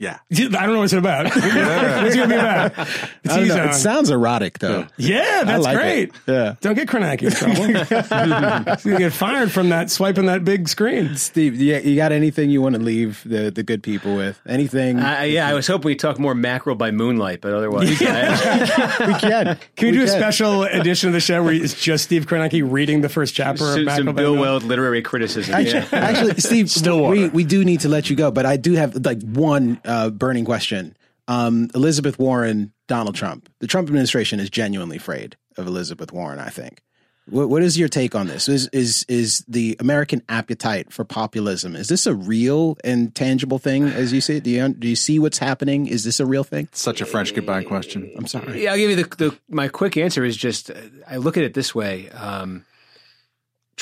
Yeah. I don't know what it's about. What's it gonna be about? The I don't know. It sounds erotic though. Yeah, that's like great. it. Yeah. Don't get Kornacki in trouble. you get fired from that swiping that big screen. Steve, yeah, you got anything you want to leave the, the good people with? Anything? Uh, yeah, I was hoping we'd talk more mackerel by moonlight, but otherwise, I- we can. Can we, do a special edition of the show where it's just Steve Kornacki reading the first chapter of some, Mackerel some by Bill Moonlight? Weld literary criticism. Actually, yeah. actually, Steve, Stillwater. we, we do need to let you go, but I do have like one uh, burning question. Um, Elizabeth Warren, Donald Trump. The Trump administration is genuinely afraid of Elizabeth Warren. I think. What, what is your take on this? Is is is the American appetite for populism? Is this a real and tangible thing as you see it? Do you do you see what's happening? Is this a real thing? Such a French goodbye question. I'm sorry. Yeah, I'll give you the, the my quick answer is just uh, I look at it this way. Um,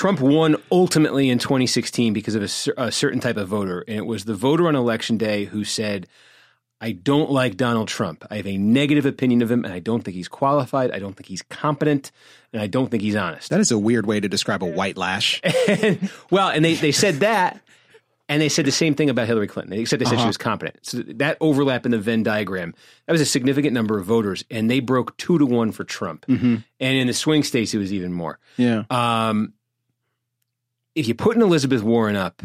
Trump won ultimately in 2016 because of a, a certain type of voter, and it was the voter on election day who said, "I don't like Donald Trump. I have a negative opinion of him, and I don't think he's qualified. I don't think he's competent, and I don't think he's honest." That is a weird way to describe a white lash. and, well, and they, they said that, and they said the same thing about Hillary Clinton. Except they said she was competent. So that overlap in the Venn diagram, that was a significant number of voters, and they broke two to one for Trump. And in the swing states, it was even more. Yeah. Um, if you put an Elizabeth Warren up,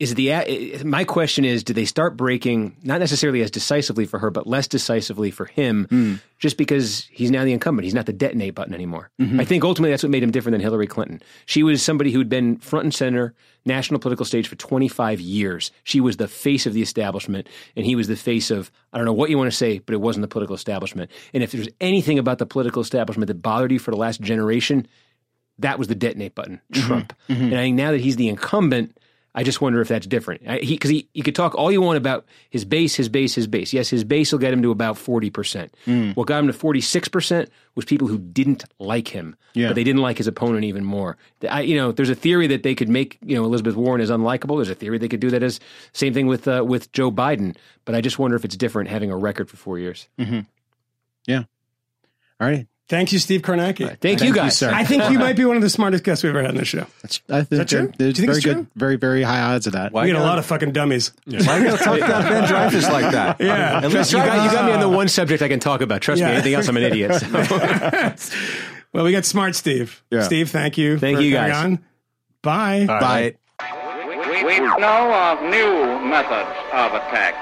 is the my question is, do they start breaking not necessarily as decisively for her, but less decisively for him, mm. just because he's now the incumbent? He's not the detonate button anymore. Mm-hmm. I think ultimately that's what made him different than Hillary Clinton. She was somebody who'd been front and center national political stage for 25 years. She was the face of the establishment, and he was the face of I don't know what you want to say, but it wasn't the political establishment. And if there's anything about the political establishment that bothered you for the last generation, that was the detonate button, mm-hmm. Trump. Mm-hmm. And I think now that he's the incumbent, I just wonder if that's different. I- He because he, you could talk all you want about his base, his base, his base. Yes, his base will get him to about forty percent. Mm. What got him to forty six percent was people who didn't like him, Yeah. but they didn't like his opponent even more. I, you know, there's a theory that they could make you know Elizabeth Warren as unlikable. There's a theory they could do that as same thing with uh, with Joe Biden. But I just wonder if it's different having a record for four years. Mm-hmm. Yeah. All right. Thank you, Steve Kornacki. Thank, you you, guys. sir. I think you might be one of the smartest guests we've ever had on the show. I think that true? there's Do you think very it's good, true? very very high odds of that. Why We get a lot of fucking dummies. Why you gotta talk about Ben Dreyfuss like that? Yeah. At least You you got, you got me on the Uh, one subject I can talk about. Trust Yeah. me, anything else, I'm an idiot. So. Well, we got smart Steve. Yeah. Steve, thank you. Thank for you, coming guys. on. Bye. Bye. We, we We know of new methods of attack.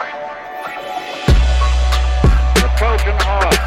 The Trojan horse